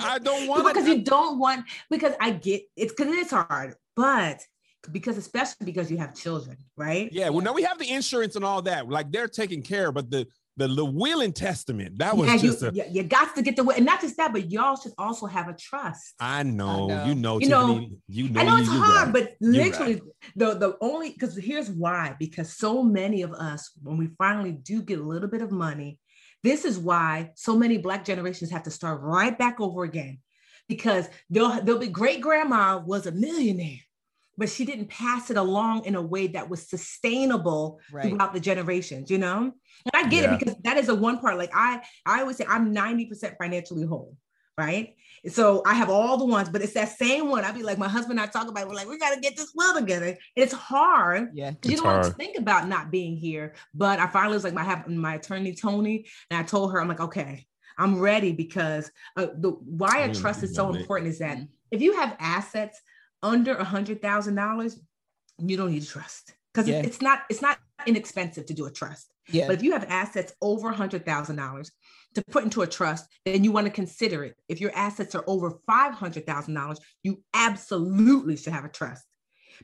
I don't want because you don't want because I get it's because it's hard, but because especially because you have children, right? Yeah, well, now we have the insurance and all that. Like they're taking care, but the the, the will and testament, that was Yeah, just you, a. you, you got to get the way, and not just that, but y'all should also have a trust. I know, know. you know, You know, Tiffany, you know, I know it's you hard, right. but You're literally the the only because here's why because so many of us when we finally do get a little bit of money, this is why so many black generations have to start right back over again because they'll they'll be great grandma was a millionaire, but she didn't pass it along in a way that was sustainable Right. throughout the generations, you know? And I get Yeah. it because that is the one part. Like I, I always say I'm 90% financially whole, right? So I have all the ones, but it's that same one. I'd be like, my husband and I talk about, it, we're like, we gotta get this will together. And it's hard Yeah. because you don't want to think about not being here. But I finally was like, I have my attorney Tony, and I told her, I'm like, okay, I'm ready because uh, the why a trust is so important is that if you have assets under a hundred thousand dollars, you don't need a trust because Yeah. it's not it's not inexpensive to do a trust. Yeah. But if you have assets over a hundred thousand dollars to put into a trust, then you want to consider it. If your assets are over five hundred thousand dollars, you absolutely should have a trust.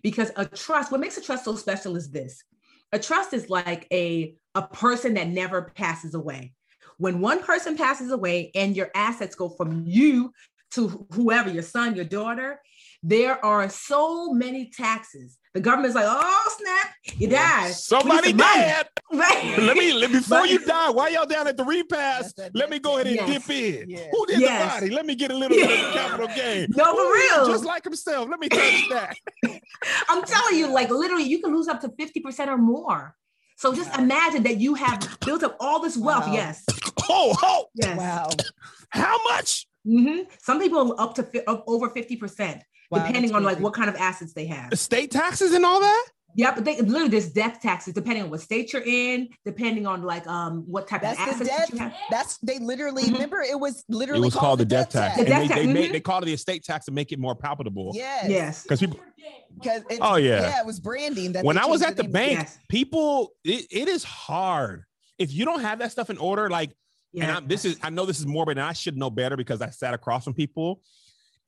Because a trust, what makes a trust so special is this: a trust is like a a person that never passes away. When one person passes away and your assets go from you to whoever, your son, your daughter, there are so many taxes. The government's like, oh snap, you died. Somebody some money." dead. [laughs] Right. let me let, before But- you die. Why y'all down at the repass, That's that let me go ahead and Yes. dip in. Yeah. Who did Yes. the body? Let me get a little bit of Yeah. [laughs] capital gain. No, for Ooh, real. just like himself. Let me touch that. [laughs] I'm telling you, like literally, you can lose up to 50% or more. So just Wow. imagine that you have built up all this wealth. Wow. Yes. Oh, oh, Yes. Wow. how much? Mhm. Some people up to fi- up over 50%, Wow, depending on like what kind of assets they have. Estate taxes and all that? Yeah, but they literally there's death taxes depending on what state you're in, depending on like um what type That's of the assets death. that you have. That's they literally Mhm. remember it was literally It was called the death tax. The And death they, tax, they, made, mhm. they called it the estate tax to make it more palpable. Yes. Yes. Because people, Because Oh, yeah. Yeah, it was branding. That when I was at the name. bank, Yes. people, it, it is hard. If you don't have that stuff in order, like and Yeah. I'm, this is I know this is morbid, and I should know better because I sat across from people.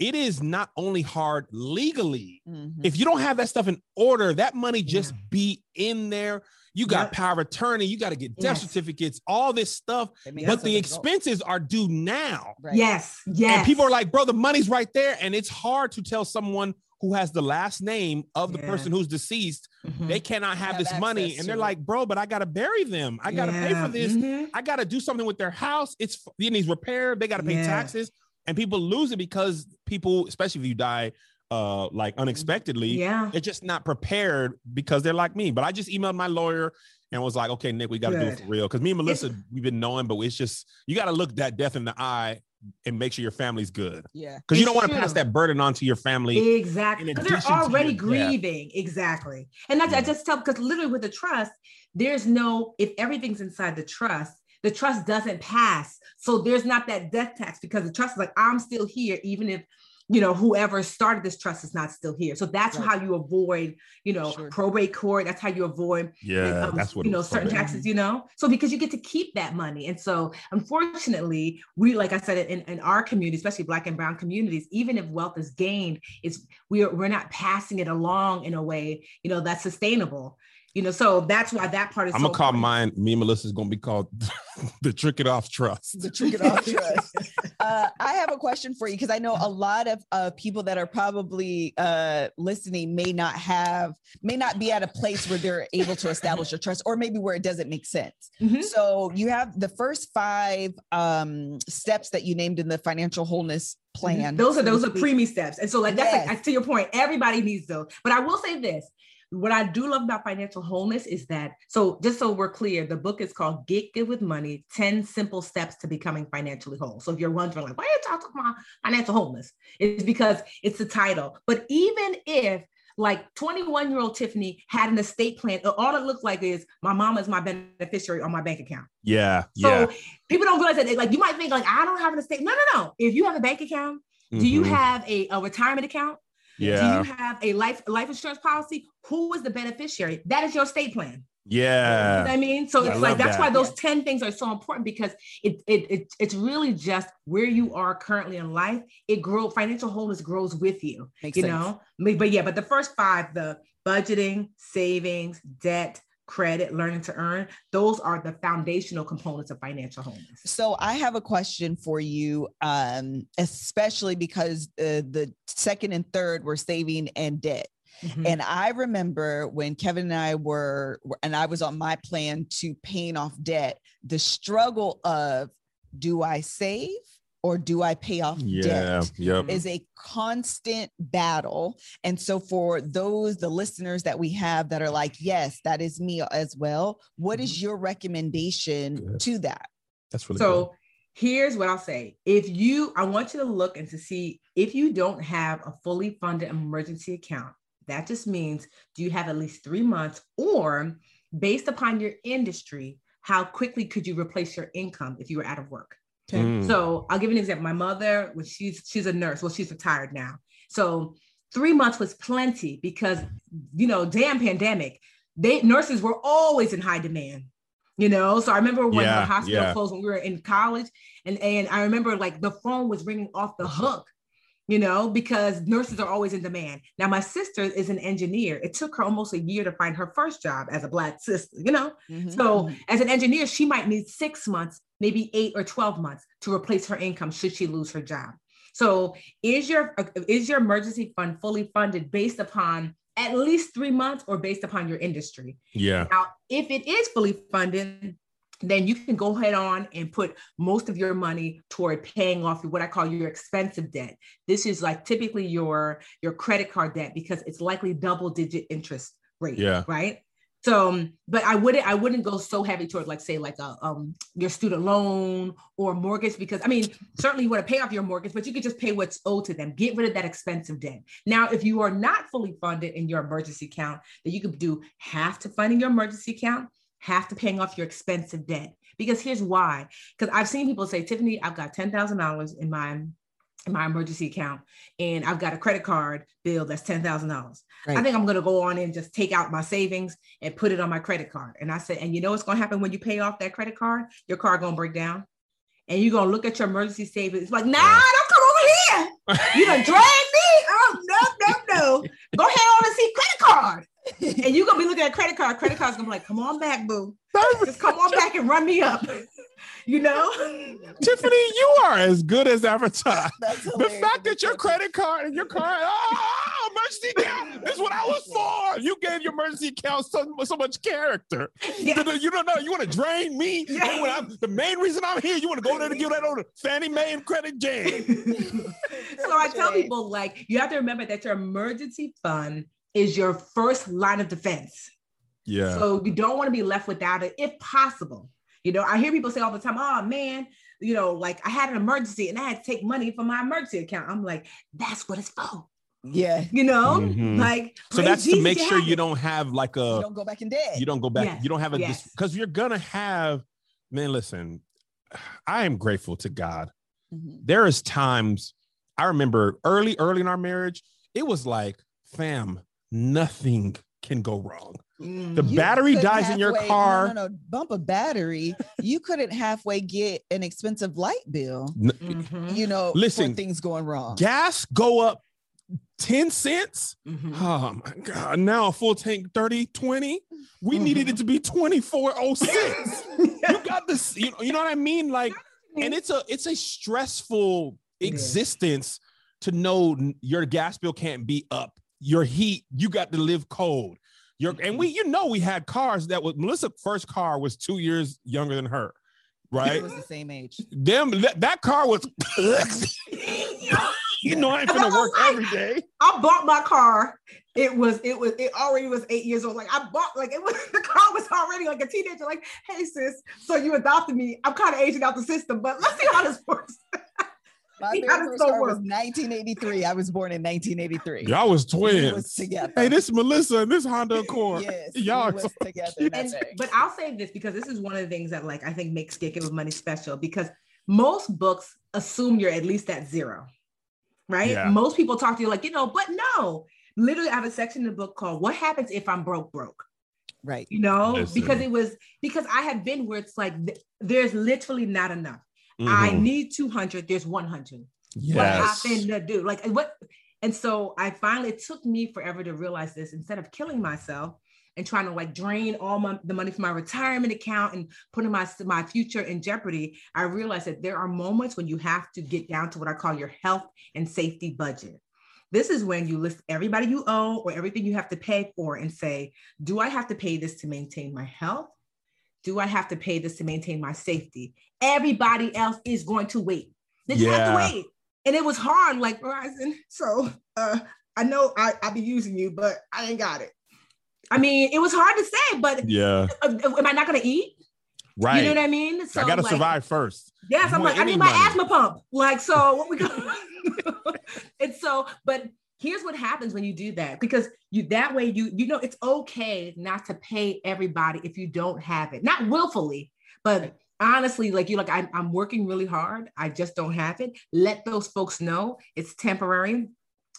It is not only hard legally. Mhm. If you don't have that stuff in order, that money just Yeah. be in there. You got Yep. power of attorney, you got to get death Yes. certificates, all this stuff. But the a result. expenses are due now. Right. Yes. Yes. And people are like, bro, the money's right there. And it's hard to tell someone who has the last name of the Yeah. person who's deceased, Mhm. they cannot have, Have this money. And they're it. like, bro, but I got to bury them. I got to pay for this. Mhm. I got to do something with their house. It's it needs repair. They got to pay Yeah. taxes, and people lose it because people, especially if you die, uh, like unexpectedly, Yeah. they're just not prepared because they're like me. But I just emailed my lawyer and was like, okay, Nick, we got to do it for real. Because me and Melissa, we've been knowing, but it's just you got to look that death in the eye and make sure your family's good Yeah. because you don't want to pass that burden on to your family. Exactly. Because they're already death. grieving. Exactly. And that's, I Yeah. just tell because literally with the trust, there's no, if everything's inside the trust, the trust doesn't pass. So there's not that death tax because the trust is like, I'm still here, even if you know, whoever started this trust is not still here. So that's Right. how you avoid, you know, Sure. probate court. That's how you avoid Yeah, um, that's what you know certain probate. taxes you know so because you get to keep that money and so unfortunately we like i said in, in our community especially black and brown communities even if wealth is gained it's we're we're not passing it along in a way you know that's sustainable you know so that's why that part is I'm so gonna call important. mine. Me and Melissa's gonna be called [laughs] the Trick It Off Trust. the trick it off [laughs] trust. Uh, I have a question for you because I know a lot of uh, people that are probably uh, listening may not have, may not be at a place where they're able to establish a trust, or maybe where it doesn't make sense. Mhm. So you have the first five um, steps that you named in the financial wholeness plan. those are those are preemie steps and so like that's Yes. like to your point everybody needs those but i will say this what I do love about financial wholeness is that, so just so we're clear, the book is called Get Good with Money 10 Simple Steps to Becoming Financially Whole. So if you're wondering, like, why are you talking about financial wholeness? It's because it's the title. But even if like 21 year old Tiffany had an estate plan, all it looks like is my mom is my beneficiary on my bank account. Yeah, So yeah. people don't realize that, like, you might think, like, I don't have an estate. No, no, no. If you have a bank account, do you Mhm. have a, a retirement account? Do Yeah, you have a life life insurance policy? Who is the beneficiary? That is your estate plan. You know yeah. what I mean, so I it's like that's that. why those ten things are so important because it, it it it's really just where you are currently in life. It grow financial wholeness grows with you. Makes you sense. know, but but yeah, but the first five, the budgeting, savings, debt, credit, learning to earn, those are the foundational components of financial wholeness. So I have a question for you, um, especially because uh, the second and third were saving and debt. Mhm. And I remember when Kevin and I were, were- and I was on my plan to paying off debt, the struggle of do I save or do I pay off Yeah, debt? yep. is a constant battle. And so, for those, the listeners that we have that are like, yes, that is me as well, what is mm-hmm. your recommendation Good. to that? That's really So here's what I'll say. If you, I want you to look and to see if you don't have a fully funded emergency account, that just means do you have at least three months or based upon your industry, how quickly could you replace your income if you were out of work? Good. Mm. So I'll give you an example. My mother, when she's she's a nurse, well, she's retired now. So three months was plenty because you know, damn pandemic, they nurses were always in high demand. You know, so I remember when Yeah, the hospital yeah. closed when we were in college, and and I remember like the phone was ringing off the hook, you know, because nurses are always in demand. Now my sister is an engineer. It took her almost a year to find her first job as a black sister, you know. Mhm. So, as an engineer, she might need six months, maybe eight or 12 months to replace her income should she lose her job. So, is your is your emergency fund fully funded based upon at least three months or based upon your industry? Yeah, Now, if it is fully funded, then you can go ahead on and put most of your money toward paying off what I call your expensive debt. This is like typically your your credit card debt because it's likely double digit interest rate. Yeah. Right. So, um, but I wouldn't I wouldn't go so heavy toward like say like a um your student loan or mortgage because I mean certainly you want to pay off your mortgage, but you could just pay what's owed to them. Get rid of that expensive debt. Now, if you are not fully funded in your emergency account, then you could do half to funding your emergency account, half to paying off your expensive debt. Because here's why. Because I've seen people say, Tiffany, I've got ten thousand dollars in my my emergency account, and I've got a credit card bill that's ten thousand dollars. I think I'm gonna go on and just take out my savings and put it on my credit card. And I said, and you know what's gonna happen when you pay off that credit card? Your car gonna break down. And you're gonna look at your emergency savings. It's like, nah, Yeah. don't come over here. You done [laughs] drag me. Oh no, no, no. Go ahead on and see credit card. And you're gonna be looking at credit card. Credit card's gonna be like, come on back, boo. Just come on back and run me up. [laughs] You know? Tiffany, you are as good as advertised. [laughs] The fact that your credit card and your card, ah, ah, ah, oh, emergency account, this is what I was for. You gave your emergency account so, so much character. Yeah. You, don't- you don't know. You want to drain me. Yeah. And when I'm, the main reason I'm here, you want to go there to give that old Fannie Mae and credit jam. [laughs] so I tell people like you have to remember that your emergency fund is your first line of defense. Yeah. So you don't want to be left without it if possible. You know, I hear people say all the time, oh man, you know, like I had an emergency and I had to take money from my emergency account. I'm like, that's what it's for. Yeah. You know, Mhm. like So praise that's to make sure you don't have like a You don't go back in debt. you don't go back, Yes, you don't have a, yes. because you're going to have, man, listen, I am grateful to God Mhm. there is times I remember early, early in our marriage, it was like, fam, nothing can go wrong. Mm. The You battery couldn't dies in your car. No, no, no, bump a battery. you couldn't halfway get an expensive light bill. N- Mhm. You know, Listen, things going wrong. Gas go up 10 cents. Mhm. Oh my God. Now a full tank 30, 20. We needed it to be 2406. [laughs] you got this, you know, you know what I mean? Like, and it's a it's a stressful existence to know your gas bill can't be up. Your heat, you got to live cold. Your and mm-hmm. we, you know, we had cars that was Melissa's first car was two years younger than her, right? It was the same age. Them that, that car was [laughs] you know, I ain't gonna work [laughs] every day. I bought my car. It was, it was, it already was eight years old. Like I bought, like it was [laughs] the car was already like a teenager. Like, hey sis, so you adopted me. I'm kind of aging out the system, but let's see how this works. My See very how this first gonna car was 1983. I was born in 1983. Y'all was We twins. was together. Hey, this is Melissa and this Honda Accord. yes, Y'all we was so together. And- but I'll say this because this is one of the things that like I think makes Get It with Money special because most books assume you're at least at zero, right? Yeah. Most people talk to you like, you know, but no. Literally, I have a section in the book called "What Happens If I'm Broke Broke." right. You know, Listen. because it was because I have been where it's like th- there's literally not enough. I Mhm. need 200. There's 100. What yes. happened to do? Like what? And so I finally it took me forever to realize this. Instead of killing myself and trying to like drain all my the money from my retirement account and putting my my future in jeopardy, I realized that there are moments when you have to get down to what I call your health and safety budget. This is when you list everybody you owe or everything you have to pay for and say, do I have to pay this to maintain my health? Do I have to pay this to maintain my safety? Everybody else is going to wait. They just have to wait. And it was hard, like Verizon. [laughs] So uh, I know I, I be using you, but I ain't got it. I mean, it was hard to say, but Yeah. uh, am I not going to eat? Right. You know what I mean? So I gotta like, survive first. Yes, I'm like, I need my money. asthma pump. Like, so what we go [laughs] and so, but here's what happens when you do that because you that way you you know it's okay not to pay everybody if you don't have it, not willfully, but honestly, like you like I'm, I'm working really hard. I just don't have it. Let those folks know it's temporary.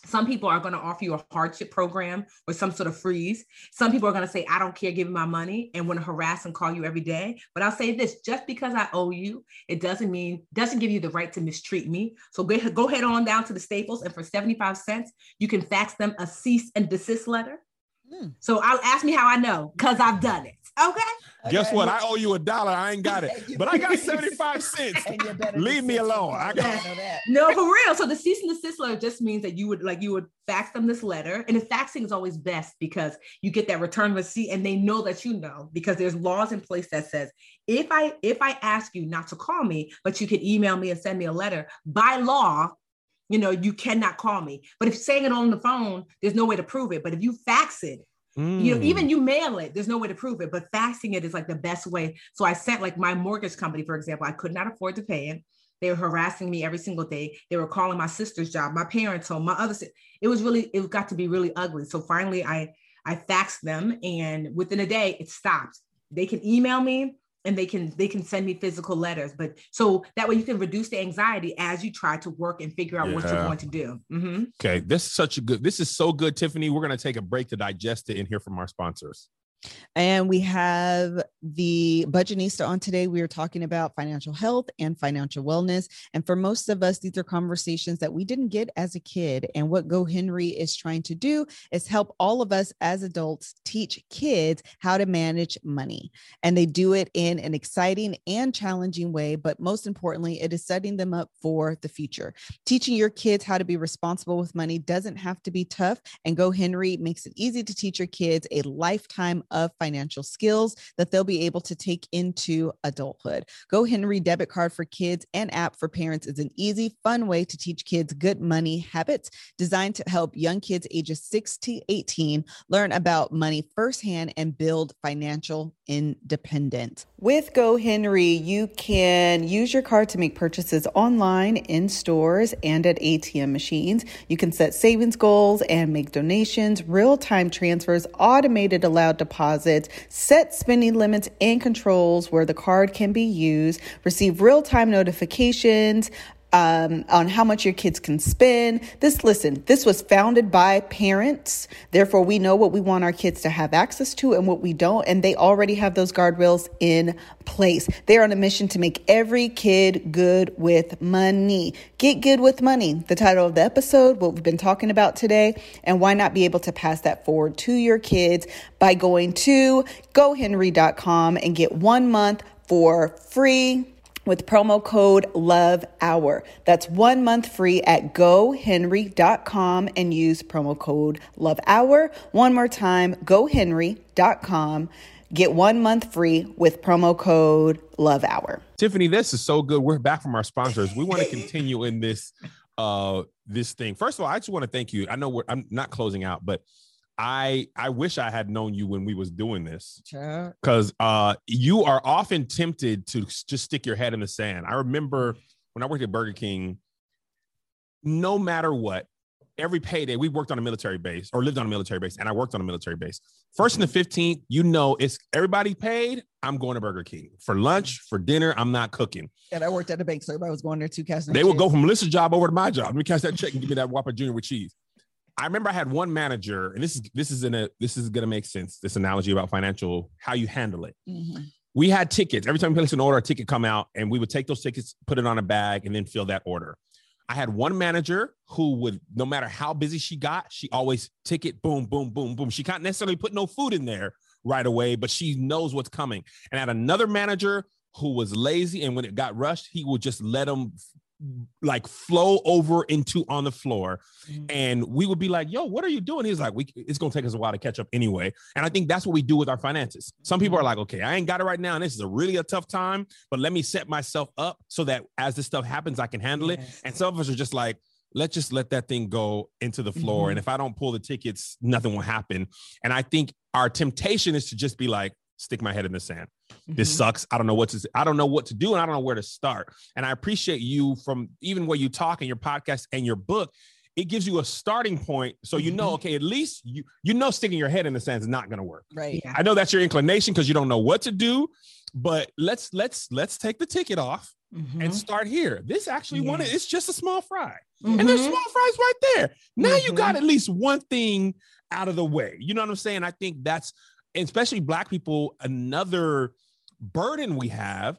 Some people are going to offer you a hardship program or some sort of freeze. Some people are going to say, I don't care, give me my money and want to harass and call you every day. But I'll say this just because I owe you, it doesn't mean, doesn't give you the right to mistreat me. So go, go head on down to the Staples and for 75 cents, you can fax them a cease and desist letter. Hmm. So I'll ask me how I know because I've done it. Okay. Guess Okay. what? I owe you a dollar. I ain't got it, [laughs] but I got 75 cents. And you better Leave me alone. I got- know that. No, for real. So the cease and desist letter just means that you would like you would fax them this letter, and the faxing is always best because you get that return receipt, and they know that you know because there's laws in place that says if I if I ask you not to call me, but you can email me and send me a letter by law. You know, you cannot call me. But if saying it on the phone, there's no way to prove it. But if you fax it, you know, Mm. even you mail it, there's no way to prove it, but faxing it is like the best way. So I sent like my mortgage company, for example, I could not afford to pay it. They were harassing me every single day. They were calling my sister's job, my parents' home, my other. si- It was really, it got to be really ugly. So finally, I I faxed them, and within a day, it stopped. They can email me, and they can they can send me physical letters. But so that way, you can reduce the anxiety as you try to work and figure out what you're going to do. Mhm. Okay, this is such a good. This is so good, Tiffany. We're gonna take a break to digest it and hear from our sponsors. And we have the budgetnista on today. We are talking about financial health and financial wellness. And for most of us, these are conversations that we didn't get as a kid. And what GoHenry is trying to do is help all of us as adults teach kids how to manage money. And they do it in an exciting and challenging way. But most importantly, it is setting them up for the future. Teaching your kids how to be responsible with money doesn't have to be tough. And GoHenry makes it easy to teach your kids a lifetime of financial skills that they'll be able to take into adulthood. GoHenry debit card for kids and app for parents is an easy, fun way to teach kids good money habits designed to help young kids ages 6 to 18 learn about money firsthand and build financial independence. With GoHenry, you can use your card to make purchases online, in stores, and at ATM machines. You can set savings goals and make donations, real time transfers, automated allowed deposits, set spending limits and controls where the card can be used, receive real time notifications um, on how much your kids can spend. This, listen, this was founded by parents. Therefore, we know what we want our kids to have access to and what we don't. And they already have those guardrails in place. They're on a mission to make every kid good with money. Get good with money. The title of the episode, what we've been talking about today, and why not be able to pass that forward to your kids by going to gohenry.com and get one month for free with promo code love hour that's one month free at gohenry.com and use promo code love hour one more time gohenry.com get one month free with promo code love hour tiffany this is so good. We're back from our sponsors. We want to continue in this uh this thing. First of all i just want to thank you. I know i'm not closing out but I I wish I had known you when we was doing this because uh, you are often tempted to just stick your head in the sand. I remember when I worked at Burger King, no matter what, every payday we worked on a military base or lived on a military base, and I worked on a military base. First and the fifteenth, you know, it's everybody paid. I'm going to Burger King for lunch, for dinner. I'm not cooking. And I worked at a bank, so everybody was going there to cash. They would go from Melissa's job over to my job. Let me cash that check and give me that Whopper Junior with cheese. I remember I had one manager, and this is this is in a this is gonna make sense. This analogy about financial, how you handle it. Mm-hmm. We had tickets every time we placed an order, a ticket come out, and we would take those tickets, put it on a bag, and then fill that order. I had one manager who would, no matter how busy she got, she always ticket, boom, boom, boom, boom. She can't necessarily put no food in there right away, but she knows what's coming. And I had another manager who was lazy, and when it got rushed, he would just let them like flow over into on the floor mm-hmm. and we would be like yo what are you doing he's like we it's going to take us a while to catch up anyway and i think that's what we do with our finances some people are mm-hmm. like okay i ain't got it right now and this is a really a tough time but let me set myself up so that as this stuff happens i can handle yes. it and some of us are just like let's just let that thing go into the floor mm-hmm. and if i don't pull the tickets nothing will happen and i think our temptation is to just be like stick my head in the sand. Mm-hmm. This sucks. I don't know what to I don't know what to do and I don't know where to start. And I appreciate you from even where you talk in your podcast and your book. It gives you a starting point so you know, mm-hmm. okay, at least you you know sticking your head in the sand is not going to work. Right. Yeah. I know that's your inclination because you don't know what to do, but let's let's let's take the ticket off mm-hmm. and start here. This actually yeah. one it's just a small fry. And there's mm-hmm. small fries right there. Now you got mm-hmm. at least one thing out of the way. You know what I'm saying? I think that's especially black people, another burden we have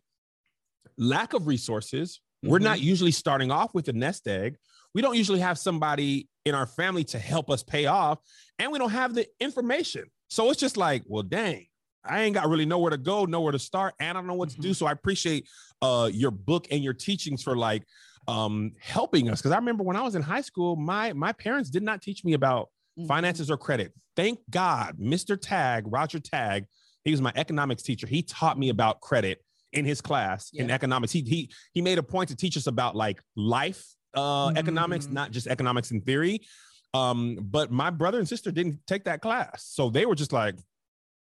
lack of resources. Mm-hmm. We're not mm-hmm. usually starting off with a nest egg. We don't usually have somebody in our family to help us pay off, and we don't have the information. So it's just like, well, dang, I ain't got really nowhere to go, nowhere to start, and I don't know what mm-hmm. to do. Mm-hmm. So I appreciate uh, your book and your teachings for like um, helping us. Because I remember when I was in high school, my my parents did not teach me about mm-hmm. finances or credit. Thank God, Mr. Tag, Roger Tag, he was my economics teacher. He taught me about credit in his class yeah. in economics. He he he made a point to teach us about like life uh, mm-hmm. economics, not just economics in theory. Um, but my brother and sister didn't take that class, so they were just like,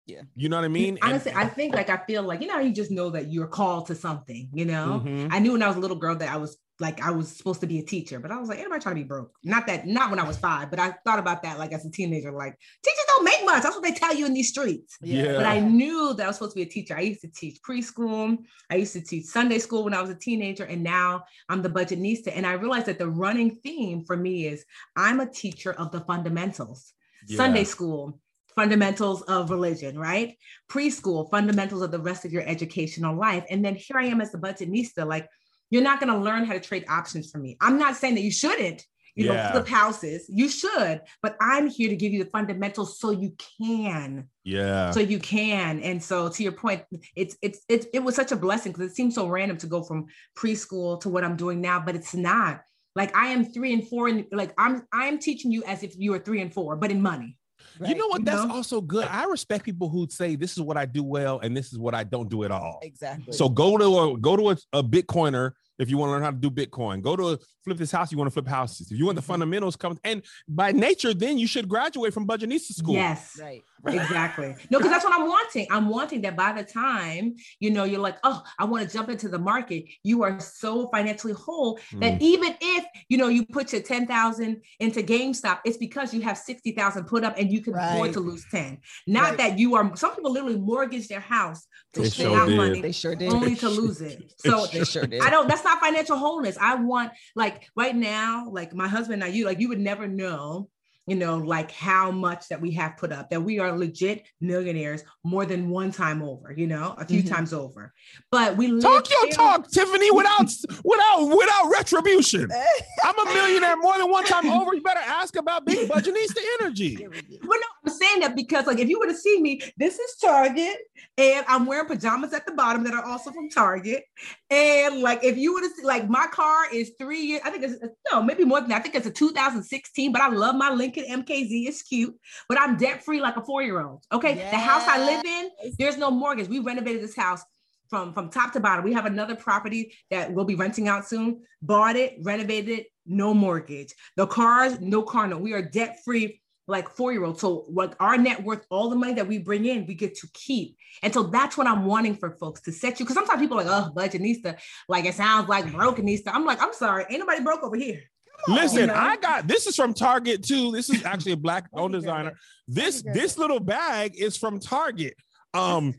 yeah, you know what I mean. Honestly, and, I think like I feel like you know you just know that you're called to something. You know, mm-hmm. I knew when I was a little girl that I was like I was supposed to be a teacher, but I was like, anybody trying to be broke? Not that, not when I was five, but I thought about that like as a teenager, like teachers don't make much. That's what they tell you in these streets. Yeah. But I knew that I was supposed to be a teacher. I used to teach preschool. I used to teach Sunday school when I was a teenager, and now I'm the Budgetnista. And I realized that the running theme for me is I'm a teacher of the fundamentals. Yeah. Sunday school, fundamentals of religion, right? Preschool, fundamentals of the rest of your educational life. And then here I am as the Budgetnista, like you're not going to learn how to trade options from me. I'm not saying that you shouldn't, you yeah. know, flip houses. You should, but I'm here to give you the fundamentals so you can. Yeah. So you can. And so to your point, it's it's it's it was such a blessing because it seems so random to go from preschool to what I'm doing now, but it's not. Like I am three and four, and like I'm I'm teaching you as if you were three and four, but in money. Right. You know what? That's know? also good. I respect people who say this is what I do well and this is what I don't do at all. Exactly. So go to a go to a, a Bitcoiner if you want to learn how to do Bitcoin. Go to flip this house, you want to flip houses. If you want the mm-hmm. fundamentals, come and by nature, then you should graduate from Budgetnista school. Yes, right, right. exactly. No, because that's what I'm wanting. I'm wanting that by the time you know you're like, oh, I want to jump into the market. You are so financially whole that mm. even if you know you put your ten thousand into GameStop, it's because you have sixty thousand put up and you can right. afford to lose ten. Not right. that you are. Some people literally mortgage their house to they spend sure out did. money. They sure did. Only to lose it. So they sure did. I don't. That's not financial wholeness. I want like right now, like my husband and I, you like you would never know you know, like how much that we have put up, that we are legit millionaires more than one time over, you know, a few mm-hmm. times over. But we talk your talk, Tiffany, without [laughs] without without retribution. [laughs] I'm a millionaire more than one time over. You better ask about Big Budgetnista energy. Well, no, I'm saying that because like if you were to see me, this is Target, and I'm wearing pajamas at the bottom that are also from Target. And like if you were to see, like my car is three years, I think it's no, maybe more than that. I think it's a 2016, but I love my Lincoln MKZ. is cute, but I'm debt free like a four year old. Okay, yes. the house I live in, there's no mortgage. We renovated this house from from top to bottom. We have another property that we'll be renting out soon. Bought it, renovated it, no mortgage. The cars, no car note. We are debt free like four year old. So like our net worth, all the money that we bring in, we get to keep. And so that's what I'm wanting for folks to set you. Because sometimes people are like, oh, budgetnista, like it sounds like brokenista. I'm like, I'm sorry, ain't nobody broke over here. Listen, you know? I got this is from Target too. This is actually a black [laughs] owned designer. This this little bag is from Target. Um,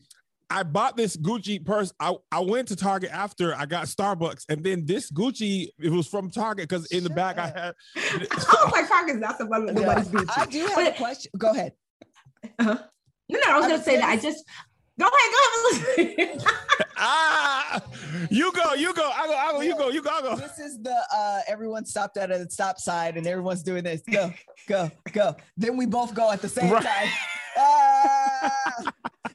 I bought this Gucci purse. I, I went to Target after I got Starbucks, and then this Gucci it was from Target because in the bag I had. [laughs] I was like, Target's not somebody nobody's Gucci. I do have but, a question. Go ahead. Uh-huh. No, no, I was I gonna say that. I just go ahead, go ahead. [laughs] ah, you go, you go, I go, I go, you go, you go, I go. This is the uh everyone stopped at a stop sign and everyone's doing this. Go, go, go. Then we both go at the same right. time. [laughs] Ah!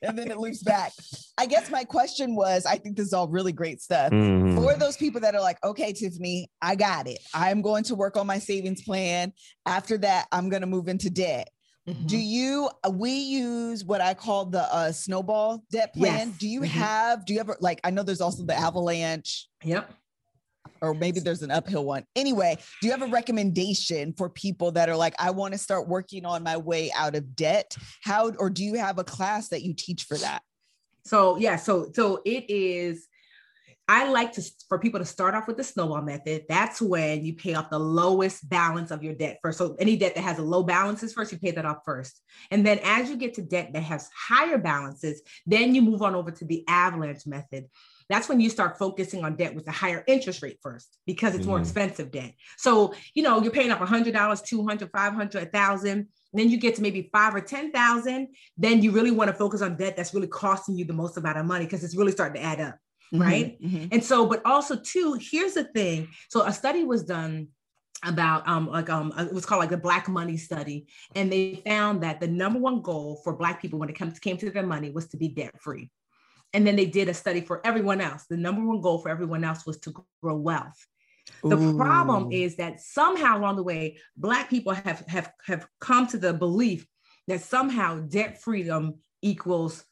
and then it loops back. I guess my question was I think this is all really great stuff. Mm-hmm. For those people that are like, okay, Tiffany, I got it. I'm going to work on my savings plan. After that, I'm going to move into debt. Mm-hmm. Do you, uh, we use what I call the uh, snowball debt plan. Yes. Do you mm-hmm. have, do you ever, like, I know there's also the avalanche. Yep or maybe there's an uphill one. Anyway, do you have a recommendation for people that are like, I want to start working on my way out of debt? How, or do you have a class that you teach for that? So, yeah, so, so it is, I like to for people to start off with the snowball method. That's when you pay off the lowest balance of your debt first. So any debt that has a low balances first, you pay that off first. And then as you get to debt that has higher balances, then you move on over to the avalanche method that's when you start focusing on debt with a higher interest rate first because it's mm-hmm. more expensive debt. So, you know, you're paying off $100, $200, $500, 1000 then you get to maybe five or 10,000, then you really want to focus on debt that's really costing you the most amount of money because it's really starting to add up. Mm-hmm, right. Mm-hmm. And so, but also too, here's the thing. So a study was done about um like um it was called like the black money study and they found that the number one goal for black people when it comes came to their money was to be debt free and then they did a study for everyone else. The number one goal for everyone else was to grow wealth. The Ooh. problem is that somehow along the way, Black people have, have, have come to the belief that somehow debt freedom equals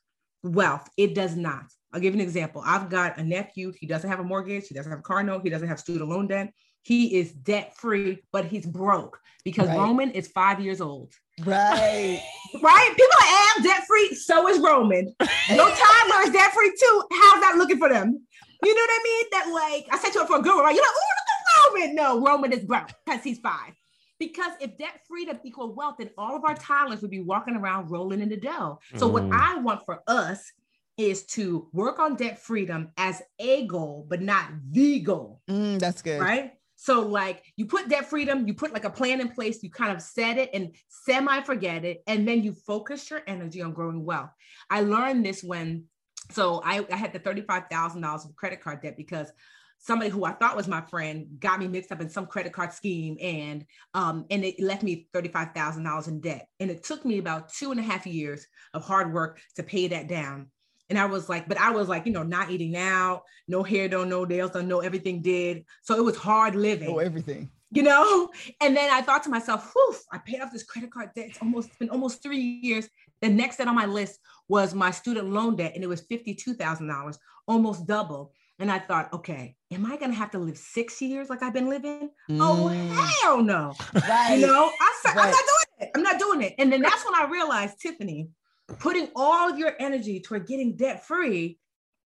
wealth. It does not. I'll give you an example. I've got a nephew. He doesn't have a mortgage. He doesn't have a car note. He doesn't have student loan debt. He is debt free, but he's broke because right. Roman is five years old. Right. [laughs] right? People are am debt free. So is Roman. No [laughs] toddler is debt free too. How's that looking for them? You know what I mean? That like I set you up for a good one, right? You're like, oh, look at Roman. No, Roman is broke because he's five. Because if debt freedom equal wealth, then all of our toddlers would be walking around rolling in the dough. So mm. what I want for us is to work on debt freedom as a goal, but not the goal. Mm, that's good. Right. So like you put debt freedom, you put like a plan in place, you kind of set it and semi forget it, and then you focus your energy on growing wealth. I learned this when, so I, I had the $35,000 of credit card debt because somebody who I thought was my friend got me mixed up in some credit card scheme and um, and it left me $35,000 in debt. And it took me about two and a half years of hard work to pay that down. And I was like, but I was like, you know, not eating out, no hair done, no nails done, no everything did. So it was hard living. Oh, everything. You know? [laughs] And then I thought to myself, whew, I paid off this credit card debt. It's almost been almost three years. The next debt on my list was my student loan debt, and it was $52,000, almost double. And I thought, okay, am I gonna have to live six years like I've been living? Oh, mm. Oh hell no! Right. You know, I said, right. I'm not doing it. I'm not doing it. And then that's when I realized, Tiffany, putting all of your energy toward getting debt free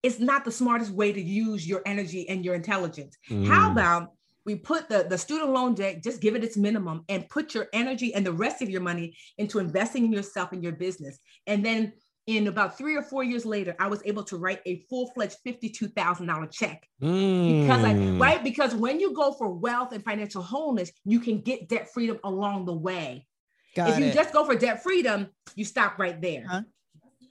is not the smartest way to use your energy and your intelligence. Mm. How about we put the, the student loan debt, just give it its minimum and put your energy and the rest of your money into investing in yourself and your business. And then in about three or four years later, I was able to write a full-fledged $52,000 check. Mm. Because I, right? Because when you go for wealth and financial wholeness, you can get debt freedom along the way. Got if you it. just go for debt freedom, you stop right there. Huh?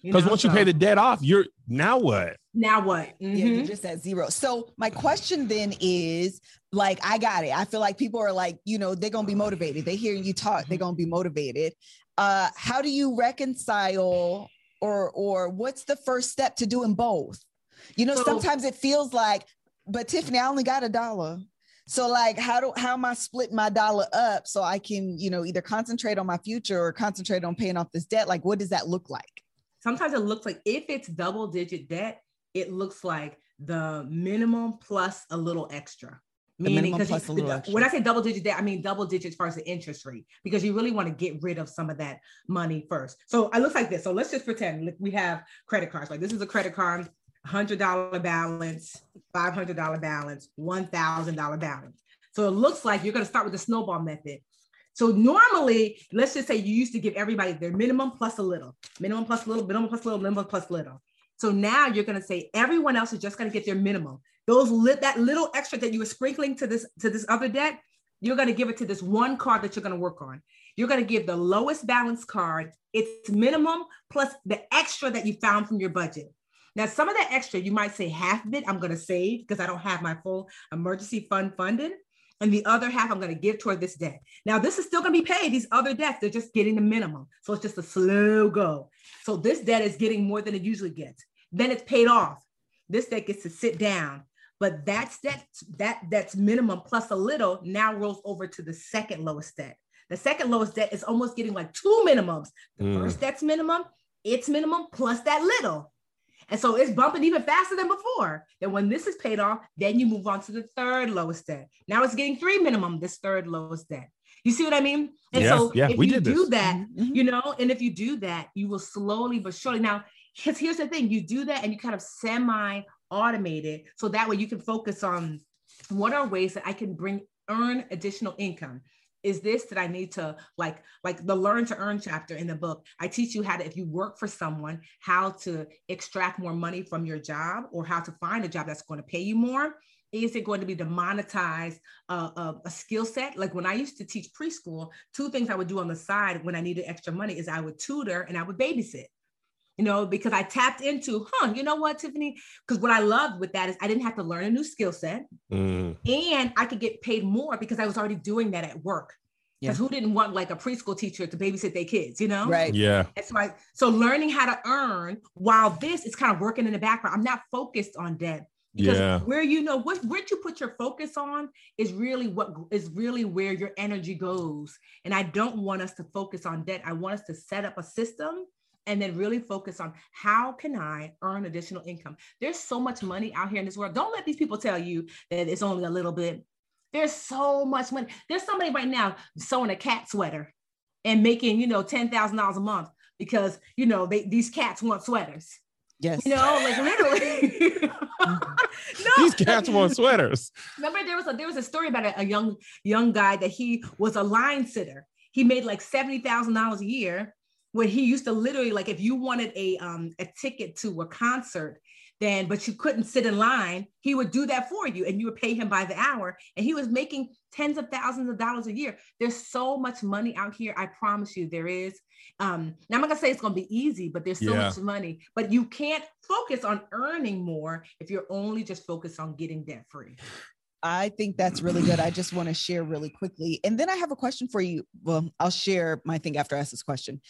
You Because know, once you pay the debt off, you're now what? now what? Yeah, Mhm. you're just at zero. So my question then is like, I got it. I feel like people are like, you know, they're gonna be motivated. They hear you talk, they're gonna be motivated. Uh, how do you reconcile or or what's the first step to doing both? You know, So- sometimes it feels like, but Tiffany, I only got a dollar. So like how do how am I splitting my dollar up so I can, you know, either concentrate on my future or concentrate on paying off this debt? Like what does that look like? Sometimes it looks like if it's double digit debt, it looks like the minimum plus a little extra. Meaning, minimum 'cause you- plus a little extra. when I say double digit debt, I mean double digits as far as the interest rate, because you really want to get rid of some of that money first. So it looks like this. So let's just pretend like we have credit cards. Like this is a credit card, hundred dollar balance, five hundred dollar balance, one thousand dollar balance. So it looks like you're going to start with the snowball method. So normally, let's just say you used to give everybody their minimum plus a little, minimum plus a little, minimum plus a little, minimum plus little. So now you're going to say everyone else is just going to get their minimum. Those lit that little extra that you were sprinkling to this to this other debt, you're going to give it to this one card that you're going to work on. You're going to give the lowest balance card its minimum plus the extra that you found from your budget. Now, some of that extra, you might say half of it I'm going to save because I don't have my full emergency fund funded. And the other half I'm going to give toward this debt. Now, this is still going to be paid. These other debts, they're just getting the minimum. So it's just a slow go. So this debt is getting more than it usually gets. Then it's paid off. This debt gets to sit down. But that's that, that that's minimum plus a little now rolls over to the second lowest debt. The second lowest debt is almost getting like two minimums. The Mm. first debt's minimum, it's minimum plus that little. And so it's bumping even faster than before. Then when this is paid off, then you move on to the third lowest debt. Now it's getting three minimum, this third lowest debt. You see what I mean? And Yeah, so yeah, if we you did do this. that, Mhm. you know, and if you do that, you will slowly but surely. Now, because here's the thing: you do that, and you kind of semi-automate it, so that way you can focus on what are ways that I can bring earn additional income. Is this that I need to like like the learn to earn chapter in the book? I teach you how to if you work for someone, how to extract more money from your job or how to find a job that's going to pay you more. Is it going to be to monetize uh, a, a skill set? Like when I used to teach preschool, two things I would do on the side when I needed extra money is I would tutor and I would babysit. You know, because I tapped into, huh, you know what, Tiffany? Because what I loved with that is I didn't have to learn a new skill set Mm. and I could get paid more because I was already doing that at work. Because who didn't want like a preschool teacher to babysit their kids, you know? Right. Yeah. That's why. So learning how to earn while this is kind of working in the background. I'm not focused on debt because Yeah. where you know what where you put your focus on is really what is really where your energy goes. And I don't want us to focus on debt. I want us to set up a system and then really focus on how can I earn additional income. There's so much money out here in this world. Don't let these people tell you that it's only a little bit. There's so much money. There's somebody right now sewing a cat sweater and making, you know, $10,000 a month because, you know, they, these cats want sweaters. Yes. You know, like literally. [laughs] no, These cats want sweaters. Remember, there was a there was a story about a, a young young guy that he was a line sitter. He made like seventy thousand dollars a year. When he used to literally like, if you wanted a um a ticket to a concert, then but you couldn't sit in line, he would do that for you, and you would pay him by the hour. And he was making tens of thousands of dollars a year. There's so much money out here. I promise you, there is. Um, now I'm not gonna say it's gonna be easy, but there's so Yeah. much money. But you can't focus on earning more if you're only just focused on getting debt free. I think that's really good. I just want to share really quickly. And then I have a question for you. Well, I'll share my thing after I ask this question.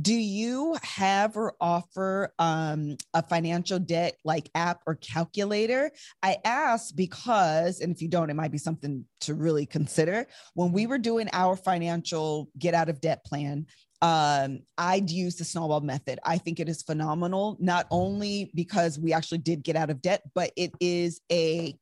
Do you have or offer um, a financial debt like app or calculator? I ask because, and if you don't, it might be something to really consider. When we were doing our financial get out of debt plan, um, I'd use the snowball method. I think it is phenomenal, not only because we actually did get out of debt, but it is a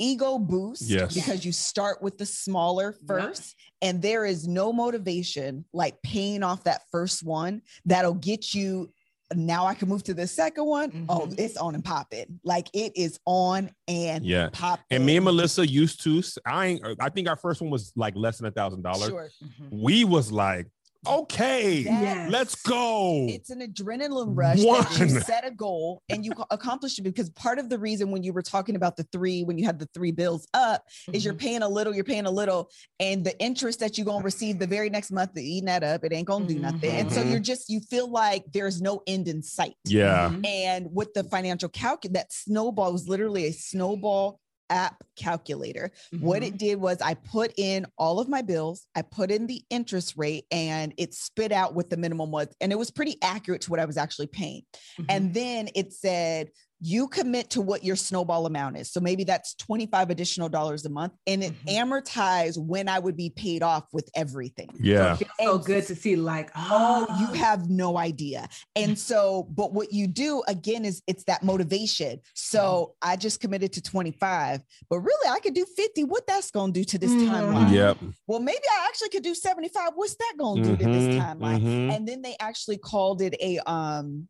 ego boost Yes. because you start with the smaller first and there is no motivation like paying off that first one that'll get you now I can move to the second one. Oh, Mhm. it's on and popping. Like it is on and Yeah. pop. And me and Melissa used to. I ain't, I think our first one was like less than a thousand dollars. Mhm. We was like, Okay, Yes. let's go. It's an adrenaline rush that you set a goal and you co- [laughs] accomplish it because part of the reason when you were talking about the three, when you had the three bills up, is you're Mhm. paying a little, you're paying a little, and the interest that you're gonna receive the very next month, they're eating that up. It ain't gonna do nothing. And so you're just you feel like there's no end in sight. yeah. Mhm. And with the financial calc, that snowball was literally a snowball app calculator. What Mhm. it did was I put in all of my bills, I put in the interest rate, and it spit out what the minimum was. And it was pretty accurate to what I was actually paying. Mhm. And then it said, you commit to what your snowball amount is. So maybe that's 25 additional dollars a month. And it Mhm. amortized when I would be paid off with everything. Yeah. It feels so good to see, like, Oh, you oh, have no idea. And so, but what you do again is it's that motivation. So I just committed to 25, but really I could do 50. What that's going to do to this Mhm. timeline? Yep. Well, maybe I actually could do 75. What's that going to do to this Mhm, timeline? mhm. And then they actually called it a um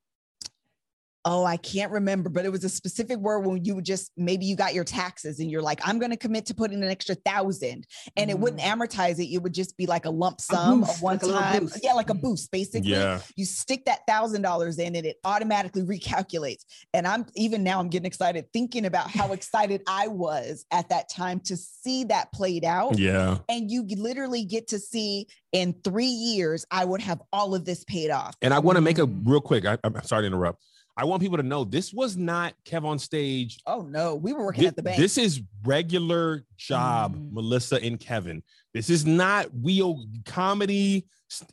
oh, I can't remember, but it was a specific word when you would just maybe you got your taxes and you're like, I'm going to commit to put in an extra thousand, and it wouldn't amortize it. It would just be like a lump sum, a, boost, one like time, boost. yeah, like a boost, basically. Yeah. You stick that thousand dollars in, and it automatically recalculates. And I'm even now, I'm getting excited thinking about how [laughs] excited I was at that time to see that played out Yeah. and you literally get to see in three years i would have all of this paid off And I want to make a Mm. real quick. I, I'm sorry to interrupt. I want people to know this was not Kev on stage. oh no we were working Thi- at the bank This is regular job, Mm. Melissa and Kevin. This is not wheel comedy.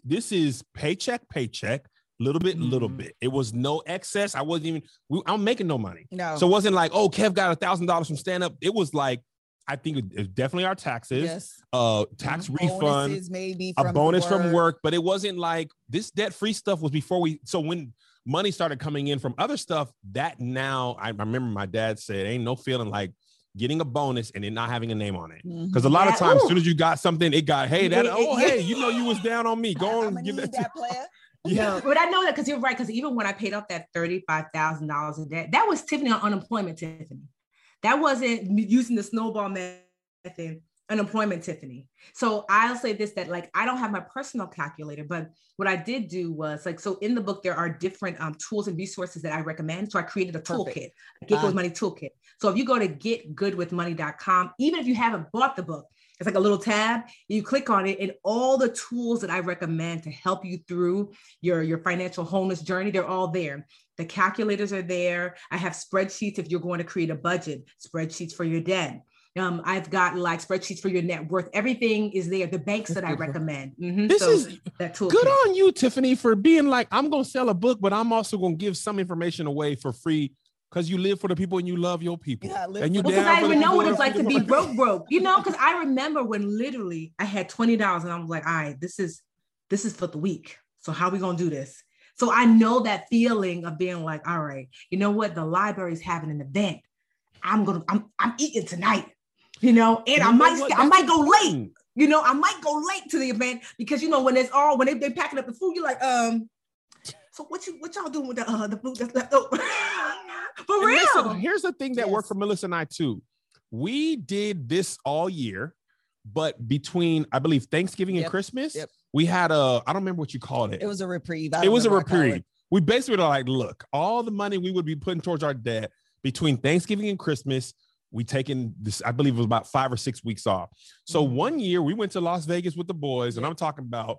This is paycheck, paycheck, little bit, little Mm. bit. It was no excess. I wasn't even. We, I'm making no money, no so it wasn't like, oh, Kev got a thousand dollars from stand up. It was like, I think it, it's definitely our taxes, yes uh, tax refund, Bonuses maybe a from bonus from work. work, but it wasn't like this debt free stuff was before we. So when money started coming in from other stuff, that now I, I remember my dad said, "Ain't no feeling like getting a bonus and then not having a name on it." Mm-hmm. Because a lot of times, as soon as you got something, it got hey that oh hey you know you was down on me. Go on, gonna give that. that player [laughs] yeah. No, but I know that because you're right. Because even when I paid off that thirty-five thousand dollars in debt, that was Tiffany on unemployment, Tiffany. That wasn't using the snowball method, unemployment, Tiffany. So I'll say this: that like I don't have my personal calculator, but what I did do was like so in the book there are different um, tools and resources that I recommend. So I created a Perfect. toolkit, a Get Good with Money toolkit. So if you go to getgoodwithmoney.com, even if you haven't bought the book, it's like a little tab. You click on it, and all the tools that I recommend to help you through your, your financial wholeness journey, they're all there. The calculators are there. I have spreadsheets if you're going to create a budget, spreadsheets for your debt. Um, I've got like spreadsheets for your net worth. Everything is there. The banks that I beautiful. recommend. Mhm. This So is that tool. good on you, Tiffany, for being like I'm gonna sell a book, but I'm also gonna give some information away for free because you live for the people and you love your people. Yeah, I live and you Because down I for the didn't even know what it's like to be broke, broke. You know, because I remember when literally I had twenty dollars and I was like, all right, this is this is for the week. So how we gonna do this? So I know that feeling of being like, all right, you know what? The library's having an event. I'm gonna, I'm, I'm eating tonight. You know, and I You know might, what? I might go late. You know, I might go late to the event because you know when it's all when they they packing up the food, you're like, um, so what you what y'all doing with the uh the food that's left over? [laughs] For real. listen, here's the thing that worked for Melissa and I too. We did this all year, but between I believe Thanksgiving and Christmas, Yep. we had a I don't remember what you called it. it was a reprieve it was a remember what I call it. reprieve. We basically were like, look, all the money we would be putting towards our debt between Thanksgiving and Christmas, we taken this, I believe it was about five or six weeks off. So Mhm. one year we went to Las Vegas with the boys, and I'm talking about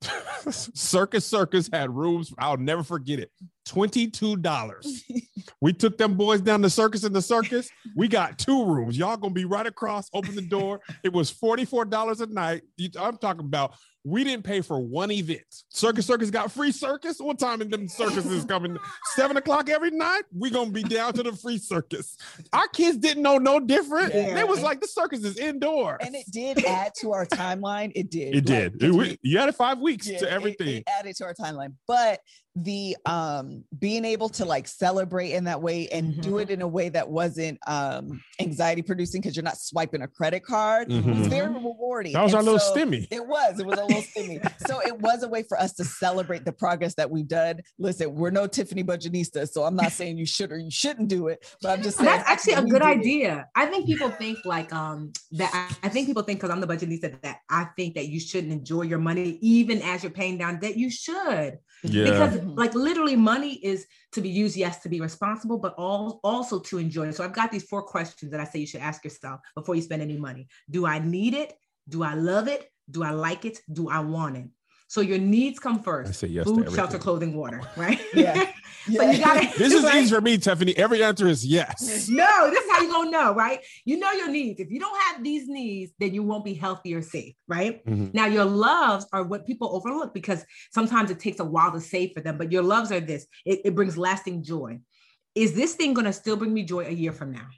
[laughs] Circus Circus had rooms. I'll never forget it. $22. [laughs] we took them boys down to Circus in the Circus. We got two rooms. Y'all gonna be right across, open the door. It was $44 a night. I'm talking about we didn't pay for one event. Circus Circus got free circus. What time in them circuses [laughs] coming? Seven o'clock every night. We gonna be down to the free circus. Our kids didn't know no different. Yeah. They was like the circus is indoor. and it did add to our timeline it did It Like, did. It, we, you added five weeks yeah, to it- everything. It, added to our timeline. But the um being able to like celebrate in that way and do Mhm. it in a way that wasn't um anxiety producing because you're not swiping a credit card was Mhm. very rewarding. that was And our little so stimmy. It was. It was a little stimmy. So it was a way for us to celebrate the progress that we've done. Listen, we're no Tiffany Budgetnista, so I'm not saying you should or you shouldn't do it, but I'm just saying That's actually a good did it. idea. I think people think like um that. I, I think people think because I'm the budgetnista that I think that you shouldn't enjoy your money even as you're paying down debt. You should Yeah. because Mhm. like literally money is to be used yes to be responsible but all, also to enjoy. So i've got these four questions that i say you should ask yourself before you spend any money. Do i need it? Do i love it? Do i like it? Do i want it so your needs come first. I first say yes to food everything. shelter clothing water [laughs] right [laughs] Yeah. but you gotta [laughs] This is right? easy for me, Tiffany. Every answer is yes. no, this is how you gonna know, right? You know your needs. If you don't have these needs, then you won't be healthy or safe, right? Mhm. Now, your loves are what people overlook because sometimes it takes a while to save for them, but your loves are this it, it brings lasting joy. Is this thing going to still bring me joy a year from now?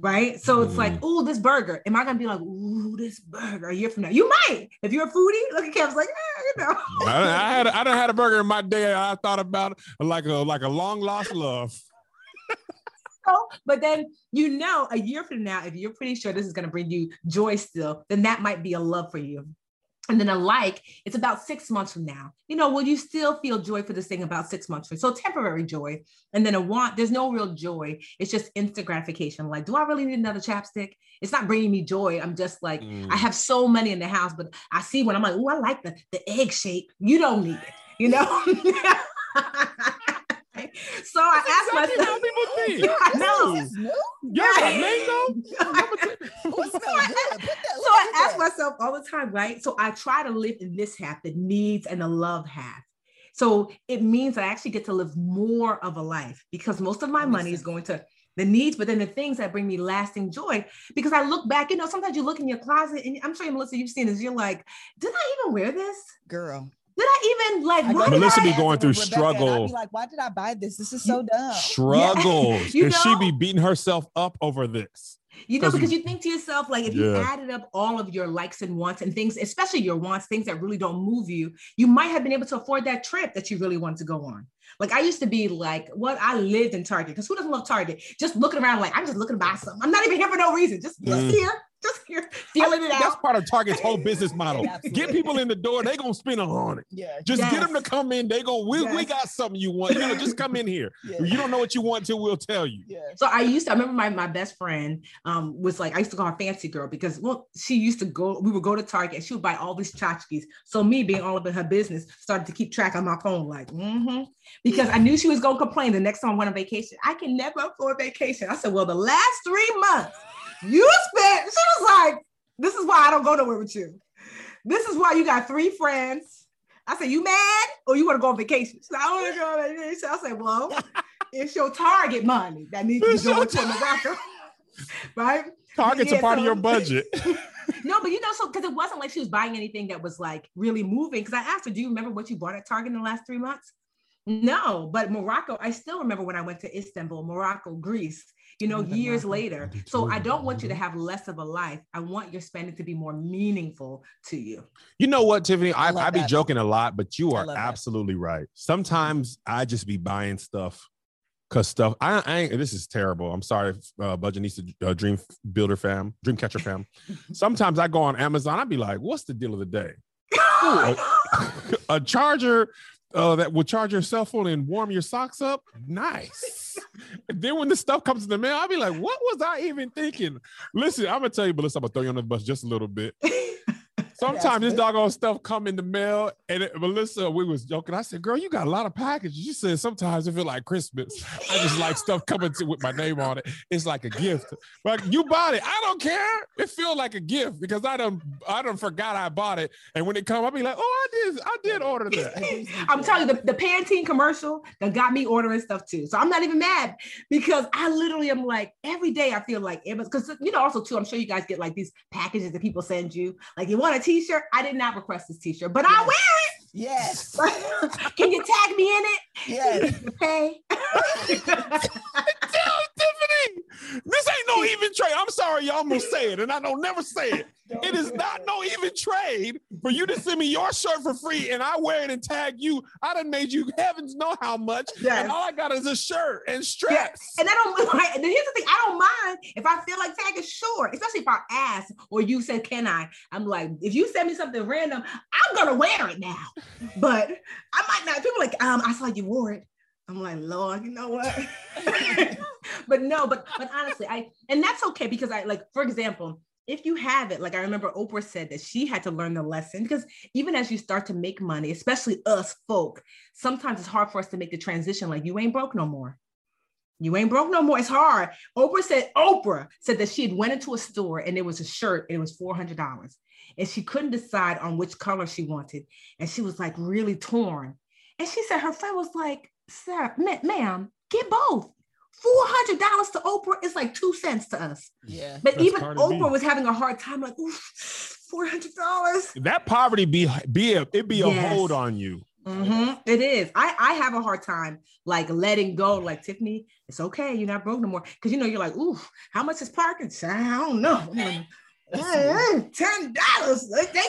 Right. So it's like, oh, this burger. Am I going to be like, ooh, this burger a year from now? You might. If you're a foodie, look at Kev's like, eh, [laughs] you know. I, I had I done had a burger in my day. I thought about it like a like a long lost love. So, [laughs] oh, but then you know, a year from now, if you're pretty sure this is going to bring you joy still, then that might be a love for you. And then a like, it's about six months from now. You know, will you still feel joy for this thing about six months from? So temporary joy. And then a want, there's no real joy. It's just instant gratification. Like, do I really need another chapstick? It's not bringing me joy. I'm just like, Mm. I have so many in the house, but I see one. I'm like, oh, I like the, the egg shape. You don't need it, you know? [laughs] so I asked Exactly how myself, people [laughs] think. I know. This is [laughs] new? Y'all got mango? [laughs] It smells good. Put that- so I ask myself all the time, right? So I try to live in this half, the needs and the love half. So it means I actually get to live more of a life because most of my That makes money is going to the needs, but then the things that bring me lasting joy. Because I look back, you know, sometimes you look in your closet and I'm sure Melissa, you've seen this. You're like, did I even wear this? Girl. Did I even like? Why Melissa be going through Rebecca I'd struggle. be like, why did I buy this? This is so dumb. [laughs] Struggles. You and she be beating herself up over this. You know, because you- think to yourself, like, if you added up all of your likes and wants and things, especially your wants, things that really don't move you, you might have been able to afford that trip that you really wanted to go on. Like, I used to be like, what? I lived in Target because who doesn't love Target? Just looking around, like, I'm just looking to buy something. I'm not even here for no reason. Just, just Mm. here, [laughs] just here, feeling it That's out. part of Target's whole business [laughs] model. Yeah, Get people in the door, they gonna spend on it. Yeah. Just get them to come in. They go, we, we got something you want. You know, just come in here. [laughs] Yeah. You don't know what you want till we'll tell you. Yeah. So I used to, I remember my, my best friend um, was like, I used to call her fancy girl because, well, she used to go, we would go to Target and she would buy all these tchotchkes. So me being all up in her business started to keep track on my phone, like, mm-hmm. because I knew she was going to complain the next time I went on vacation. I can never afford vacation. I said, well, the last three months you spent, she was like, this is why I don't go nowhere with you. This is why you got three friends. I said, you mad or you want to go on vacation? She said, I want to go on vacation. I said, well, [laughs] it's your target money that needs to go to Morocco. [laughs] right? Target's Yeah, a part of your [laughs] budget. No, but you know, so because it wasn't like she was buying anything that was like really moving. Because I asked her, Do you remember what you bought at Target in the last three months? No, but Morocco, I still remember when I went to Istanbul, Morocco, Greece, you know, years later. So. I don't want you to have less of a life. I want your spending to be more meaningful to you. You know what, Tiffany? I, I I, be joking a lot, but you are love that. absolutely right. Sometimes I just be buying stuff because stuff. I, I ain't, this is terrible. I'm sorry, uh, Budgetnista uh, Dream Builder fam, Dream Catcher fam. [laughs] Sometimes I go on Amazon. I'd be like, "What's the deal of the day? [laughs] [laughs] a charger." Uh, that will charge your cell phone and warm your socks up. Nice. [laughs] Then when the stuff comes in the mail, I'll be like, what was I even thinking? Listen, I'm gonna tell you, Melissa, I'm gonna throw you under the bus just a little bit. [laughs] Sometimes this doggone stuff come in the mail, and it, Melissa, we was joking. I said, "Girl, you got a lot of packages." You said sometimes it feel like Christmas. I just like stuff coming to with my name on it. It's like a gift. But you bought it. I don't care. It feel like a gift because I don't, I don't forgot I bought it, and when it come, I'll be like, "Oh, I did, I did order that." [laughs] I'm telling you, the, the Pantene commercial that got me ordering stuff too. So I'm not even mad because I literally am like every day I feel like it was because you know also too I'm sure you guys get like these packages that people send you like you want a T-shirt. I did not request this T-shirt, but I Yes. wear it. Yes. [laughs] Can you tag me in it? Yes. [laughs] Tell [laughs] Tiffany, this ain't no even trade. I'm sorry, y'all almost say it, and I don't never say it. [laughs] It is not no even trade. for you to send me your shirt for free and I wear it and tag you, I done made you [laughs] heavens know how much. Yes. And all I got is a shirt and straps. And I don't right, and here's the thing, I don't mind if I feel like tagging sure, especially if I ask or you said, Can I? I'm like, if you send me something random, I'm gonna wear it now. But I might not. People are like, um, I saw you wore it. I'm like, Lord, you know what? [laughs] but no, but but honestly, I and that's okay because I like, for example, if you have it, like I remember Oprah said that she had to learn the lesson because even as you start to make money, especially us folk, sometimes it's hard for us to make the transition. Like you ain't broke no more. You ain't broke no more. It's hard. Oprah said, Oprah said that she had went into a store and there was a shirt and it was $400 and she couldn't decide on which color she wanted. And she was like really torn. And she said her friend was like, Sir, ma- ma'am, get both. $400 to Oprah is like two cents to us. Yeah. But That's even Cardi B. Oprah was having a hard time, like, oof, $400. That poverty be be a it be a Yes. hold on you. Mhm, It is. I, I have a hard time like letting go. Like Tiffany, it's okay. You're not broke no more. Because you know, you're like, ooh, how much is parking? I don't know. I'm like, "Eh, Ten dollars. Let me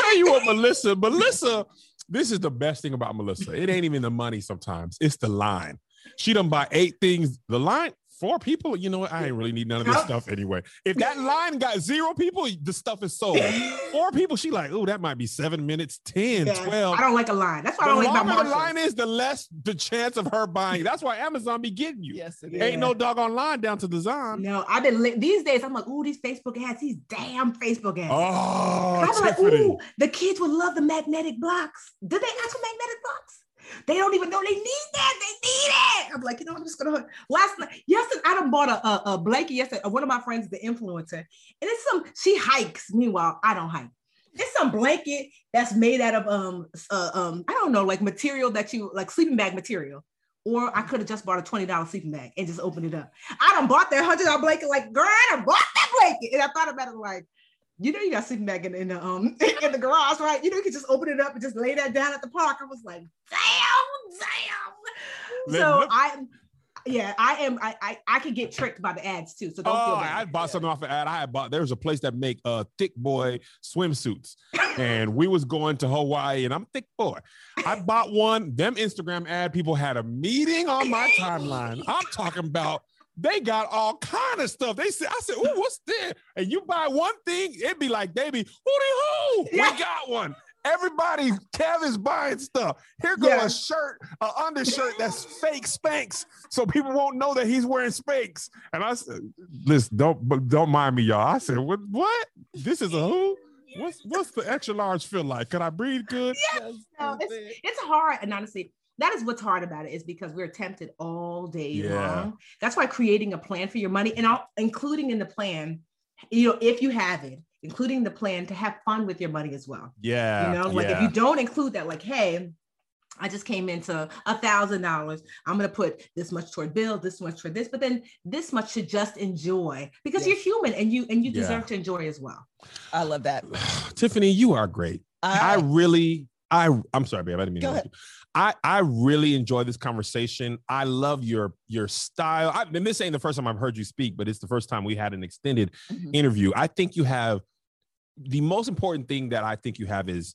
tell you what, Melissa. Melissa, this is the best thing about Melissa. It ain't even the money sometimes. It's the line. She done buy eight things. The line, four people. You know what? I ain't really need none of this stuff anyway. If that [laughs] line got zero people, the stuff is sold. [laughs] Four people, she like, oh, that might be seven minutes, 10, Yes, 12. I don't like a line. That's why I don't like my the line is, the less the chance of her buying. That's why Amazon be getting you. Yes, it Yeah. Ain't no dog online down to the design. No, I've been li- these days. I'm like, ooh, these Facebook ads, these damn Facebook ads. Oh, I'm like, ooh, the kids would love the magnetic blocks. Did they ask for magnetic blocks? They don't even know they need that. They need it. I'm like, you know, I'm just gonna. Last night, yesterday, I bought a, a, a blanket yesterday. One of my friends, the influencer, and it's some. She hikes. Meanwhile, I don't hike. It's some blanket that's made out of um uh, um I don't know like material that you like sleeping bag material. Or I could have just bought a twenty dollar sleeping bag and just opened it up. I done bought that hundred dollar blanket. Like, girl, I done bought that blanket, and I thought about it like, you know, you got sleeping bag in, in the um [laughs] in the garage, right? You know, you can just open it up and just lay that down at the park. I was like, damn, damn. So I, yeah, I am. I I, I could get tricked by the ads too. So don't Oh, feel I bad. I bought something off an ad. I had bought. There was a place that make uh thick boy swimsuits, and we was going to Hawaii, and I'm thick boy. I bought one. Them Instagram ad people had a meeting on my timeline. I'm talking about. They got all kind of stuff. They said, I said, "Oh, what's this?" And you buy one thing, it'd be like, "Baby, hooty hoo, we Yeah. got one." Everybody, Kevin's buying stuff. Here go Yeah. a shirt, an undershirt that's fake Spanx, so people won't know that he's wearing Spanx. And I said, "Listen, don't don't mind me, y'all." I said, "What? What? This is a who? What's what's the extra large feel like? Can I breathe good?" That's No, stupid. it's hard and honestly that is what's hard about it is because we're tempted all day Yeah. long that's why creating a plan for your money and I'll, including in the plan you know if you have it including the plan to have fun with your money as well Yeah, you know like if you don't include that like hey I just came into a thousand dollars. I'm gonna put this much toward bills, this much for this, but then this much to just enjoy because Yeah. you're human and you and you Yeah. deserve to enjoy as well. I love that. [sighs] Tiffany, you are great. I I, really, I, I'm sorry, babe. I didn't mean Go to. ahead. I, I really enjoy this conversation. I love your your style. I, and this ain't the first time I've heard you speak, but it's the first time we had an extended Mhm. interview. I think you have the most important thing that I think you have is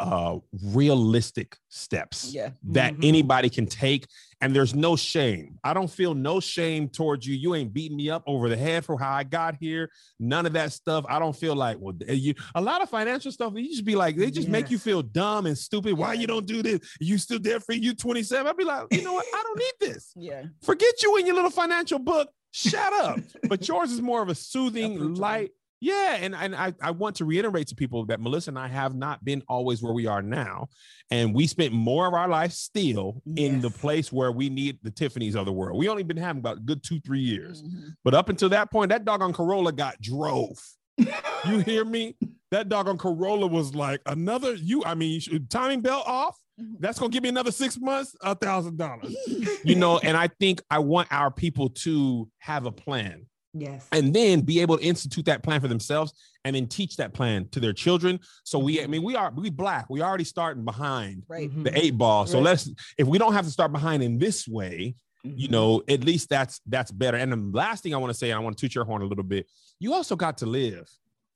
uh realistic steps yeah. that Mhm. anybody can take. And there's no shame. I don't feel no shame towards you. You ain't beating me up over the head for how i got here. None of that stuff. I don't feel like well you a lot of financial stuff you just be like they just make you feel dumb and stupid. Why you don't do this? You still there for you 27 i'd be like you know what? I don't need this. [laughs] Yeah. forget you and your little financial book. Shut up. But yours is more of a soothing light yeah and, and I, I want to reiterate to people that melissa and i have not been always where we are now and we spent more of our life still in the place where we need the tiffany's of the world. We only been having about a good two three years. Mhm. but up until that point that dog on corolla got drove. [laughs] You hear me? That dog on corolla was like another you i mean timing belt off Mhm. that's gonna give me another six months a thousand dollars. [laughs] You know and i think i want our people to have a plan Yes. and then be able to institute that plan for themselves and then teach that plan to their children so we i mean we are we black we already starting behind Right. Mhm. the eight ball so Right. let's if we don't have to start behind in this way you Mhm. know at least that's that's better and the last thing i want to say and i want to toot your horn a little bit you also got to live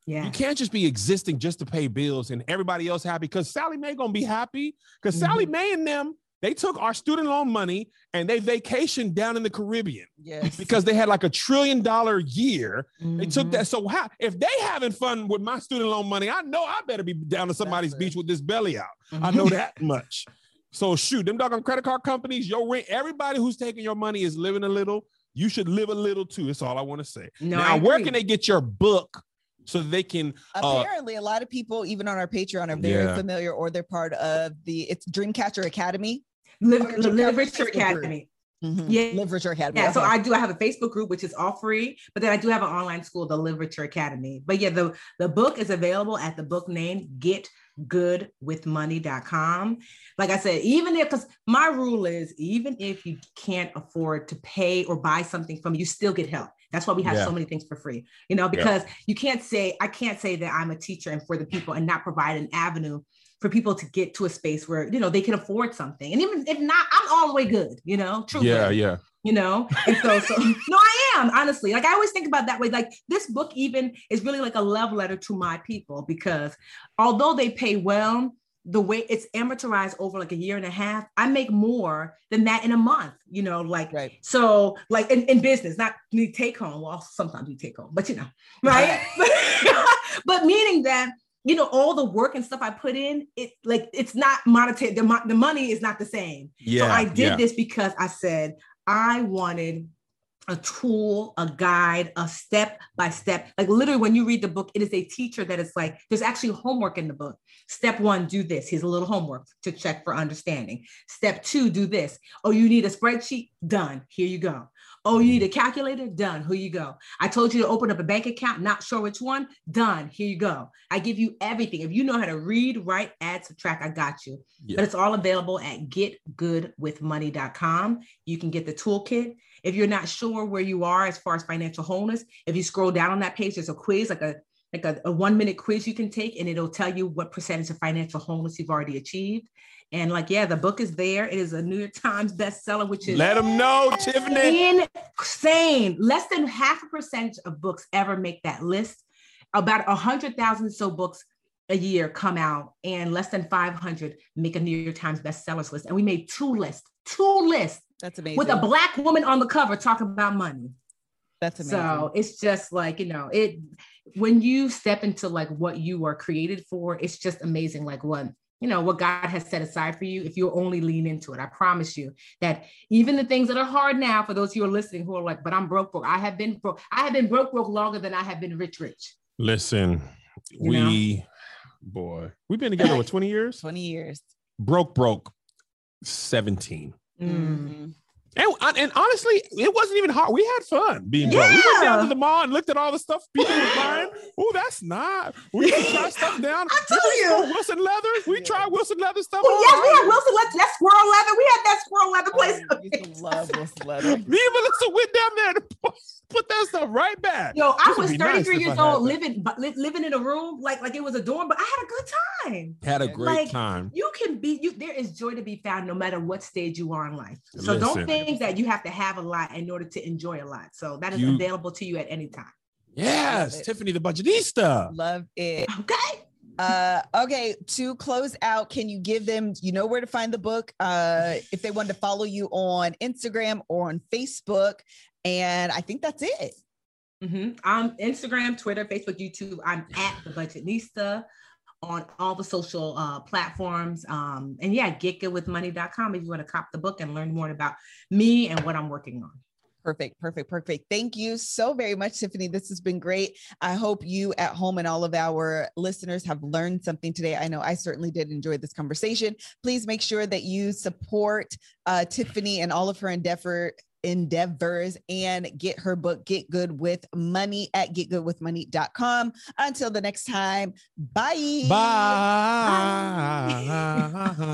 Yeah. You can't just be existing just to pay bills and everybody else happy because Sallie Mae gonna be happy because Sallie Mhm. Mae and them they took our student loan money and they vacationed down in the Caribbean Yes. because they had like a trillion dollar year. They took Mhm. that. So how if they having fun with my student loan money, I know I better be down to somebody's beach with this belly out. I Mhm. know that much. So shoot, them doggone credit card companies, your rent, everybody who's taking your money is living a little. You should live a little too. That's all I want to say. No, now, where can they get your book so they can? Uh, Apparently, a lot of people, even on our Patreon, are very Yeah. familiar or they're part of the it's Dreamcatcher Academy. Live, Literature Live Richer Facebook group. Academy. Mhm. Yeah. Live Richer Academy. Yeah, so. I do. I have a Facebook group which is all free, but then I do have an online school, the Live Richer Academy. But yeah, the the book is available at the book name getgoodwithmoney.com. Like I said, even if because my rule is even if you can't afford to pay or buy something from you still get help. That's why we have Yeah. so many things for free, you know, because you can't say I can't say that I'm a teacher and for the people and not provide an avenue for people to get to a space where you know they can afford something. And even if not, I'm all the way good, you know, true. yeah, yeah. you know and so so [laughs] no i am honestly like i always think about that way like this book even is really like a love letter to my people because although they pay well the way it's amortized over like a year and a half i make more than that in a month you know like right. so like in, in business not me take home well sometimes we take home but you know [laughs] right [laughs] but meaning that you know all the work and stuff i put in it like it's not monetary the, mo- the money is not the same Yeah. so I did yeah. this because I said I wanted a tool, a guide, a step by step. Like literally, when you read the book, it is a teacher that is like, there's actually homework in the book. Step one, do this. Here's a little homework to check for understanding. Step two, do this. Oh, you need a spreadsheet? Done. Here you go. Oh, you need a calculator? Done. Here you go. I told you to open up a bank account, not sure which one? Done. Here you go. I give you everything. If you know how to read, write, add, subtract, I got you. Yeah. But it's all available at getgoodwithmoney.com. You can get the toolkit. If you're not sure where you are as far as financial wholeness, if you scroll down on that page, there's a quiz, like a like a, a one minute quiz you can take, and it'll tell you what percentage of financial wholeness you've already achieved. And like, yeah, the book is there. It is a New York Times bestseller, which is Let them know, Tiffany. insane. Less than half a percentage of books ever make that list. About a hundred thousand so books a year come out, and less than 500 make a New York Times bestsellers list. And we made two lists, two lists That's amazing. with a black woman on the cover talking about money. That's amazing. So it's just like, you know, it when you step into like what you are created for, it's just amazing. Like what you know, what God has set aside for you, if you'll only lean into it, I promise you that even the things that are hard now, for those who are listening who are like, but I'm broke, broke. I have been broke. I have been broke, broke longer than I have been rich, rich. Listen, You we, boy, we've been together what 20 years? 20 years. Broke, broke, 17. Mm. And, and honestly, it wasn't even hard. We had fun being broke. We went down to the mall and looked at all the stuff people were buying. [laughs] Oh, that's not. We used to try stuff down. [laughs] I tell We used to you. Wilson Leather. We Yeah. tried Wilson Leather stuff. Well, on. yes, we had Wilson leather. That squirrel leather. We had that squirrel leather oh, place. Oh, I used to love Wilson Leather. Me and Melissa went down there and [laughs] put that stuff right back. Yo, I This would was be nice 33 years old, living li- living in a room like like it was a dorm, but I had a good time. Had a great Like, time. You can be you. There is joy to be found no matter what stage you are in life. So Listen. don't think that you have to have a lot in order to enjoy a lot. So that is You- available to you at any time. Yes, Tiffany the budgetnista. Love it. Okay. Uh, okay, to close out, can you give them, you know, where to find the book? Uh, if they wanted to follow you on Instagram or on Facebook. And I think that's it. Mhm. I'm Instagram, Twitter, Facebook, YouTube. I'm at the Budgetnista on all the social uh, platforms. Um, and yeah, getgoodwithmoney.com if you want to cop the book and learn more about me and what I'm working on. Perfect, perfect, perfect. Thank you so very much, Tiffany. This has been great. I hope you at home and all of our listeners have learned something today. I know I certainly did enjoy this conversation. Please make sure that you support uh, Tiffany and all of her endeavor endeavors and get her book get good with money at getgoodwithmoney.com until the next time bye. Bye.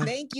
[laughs] thank you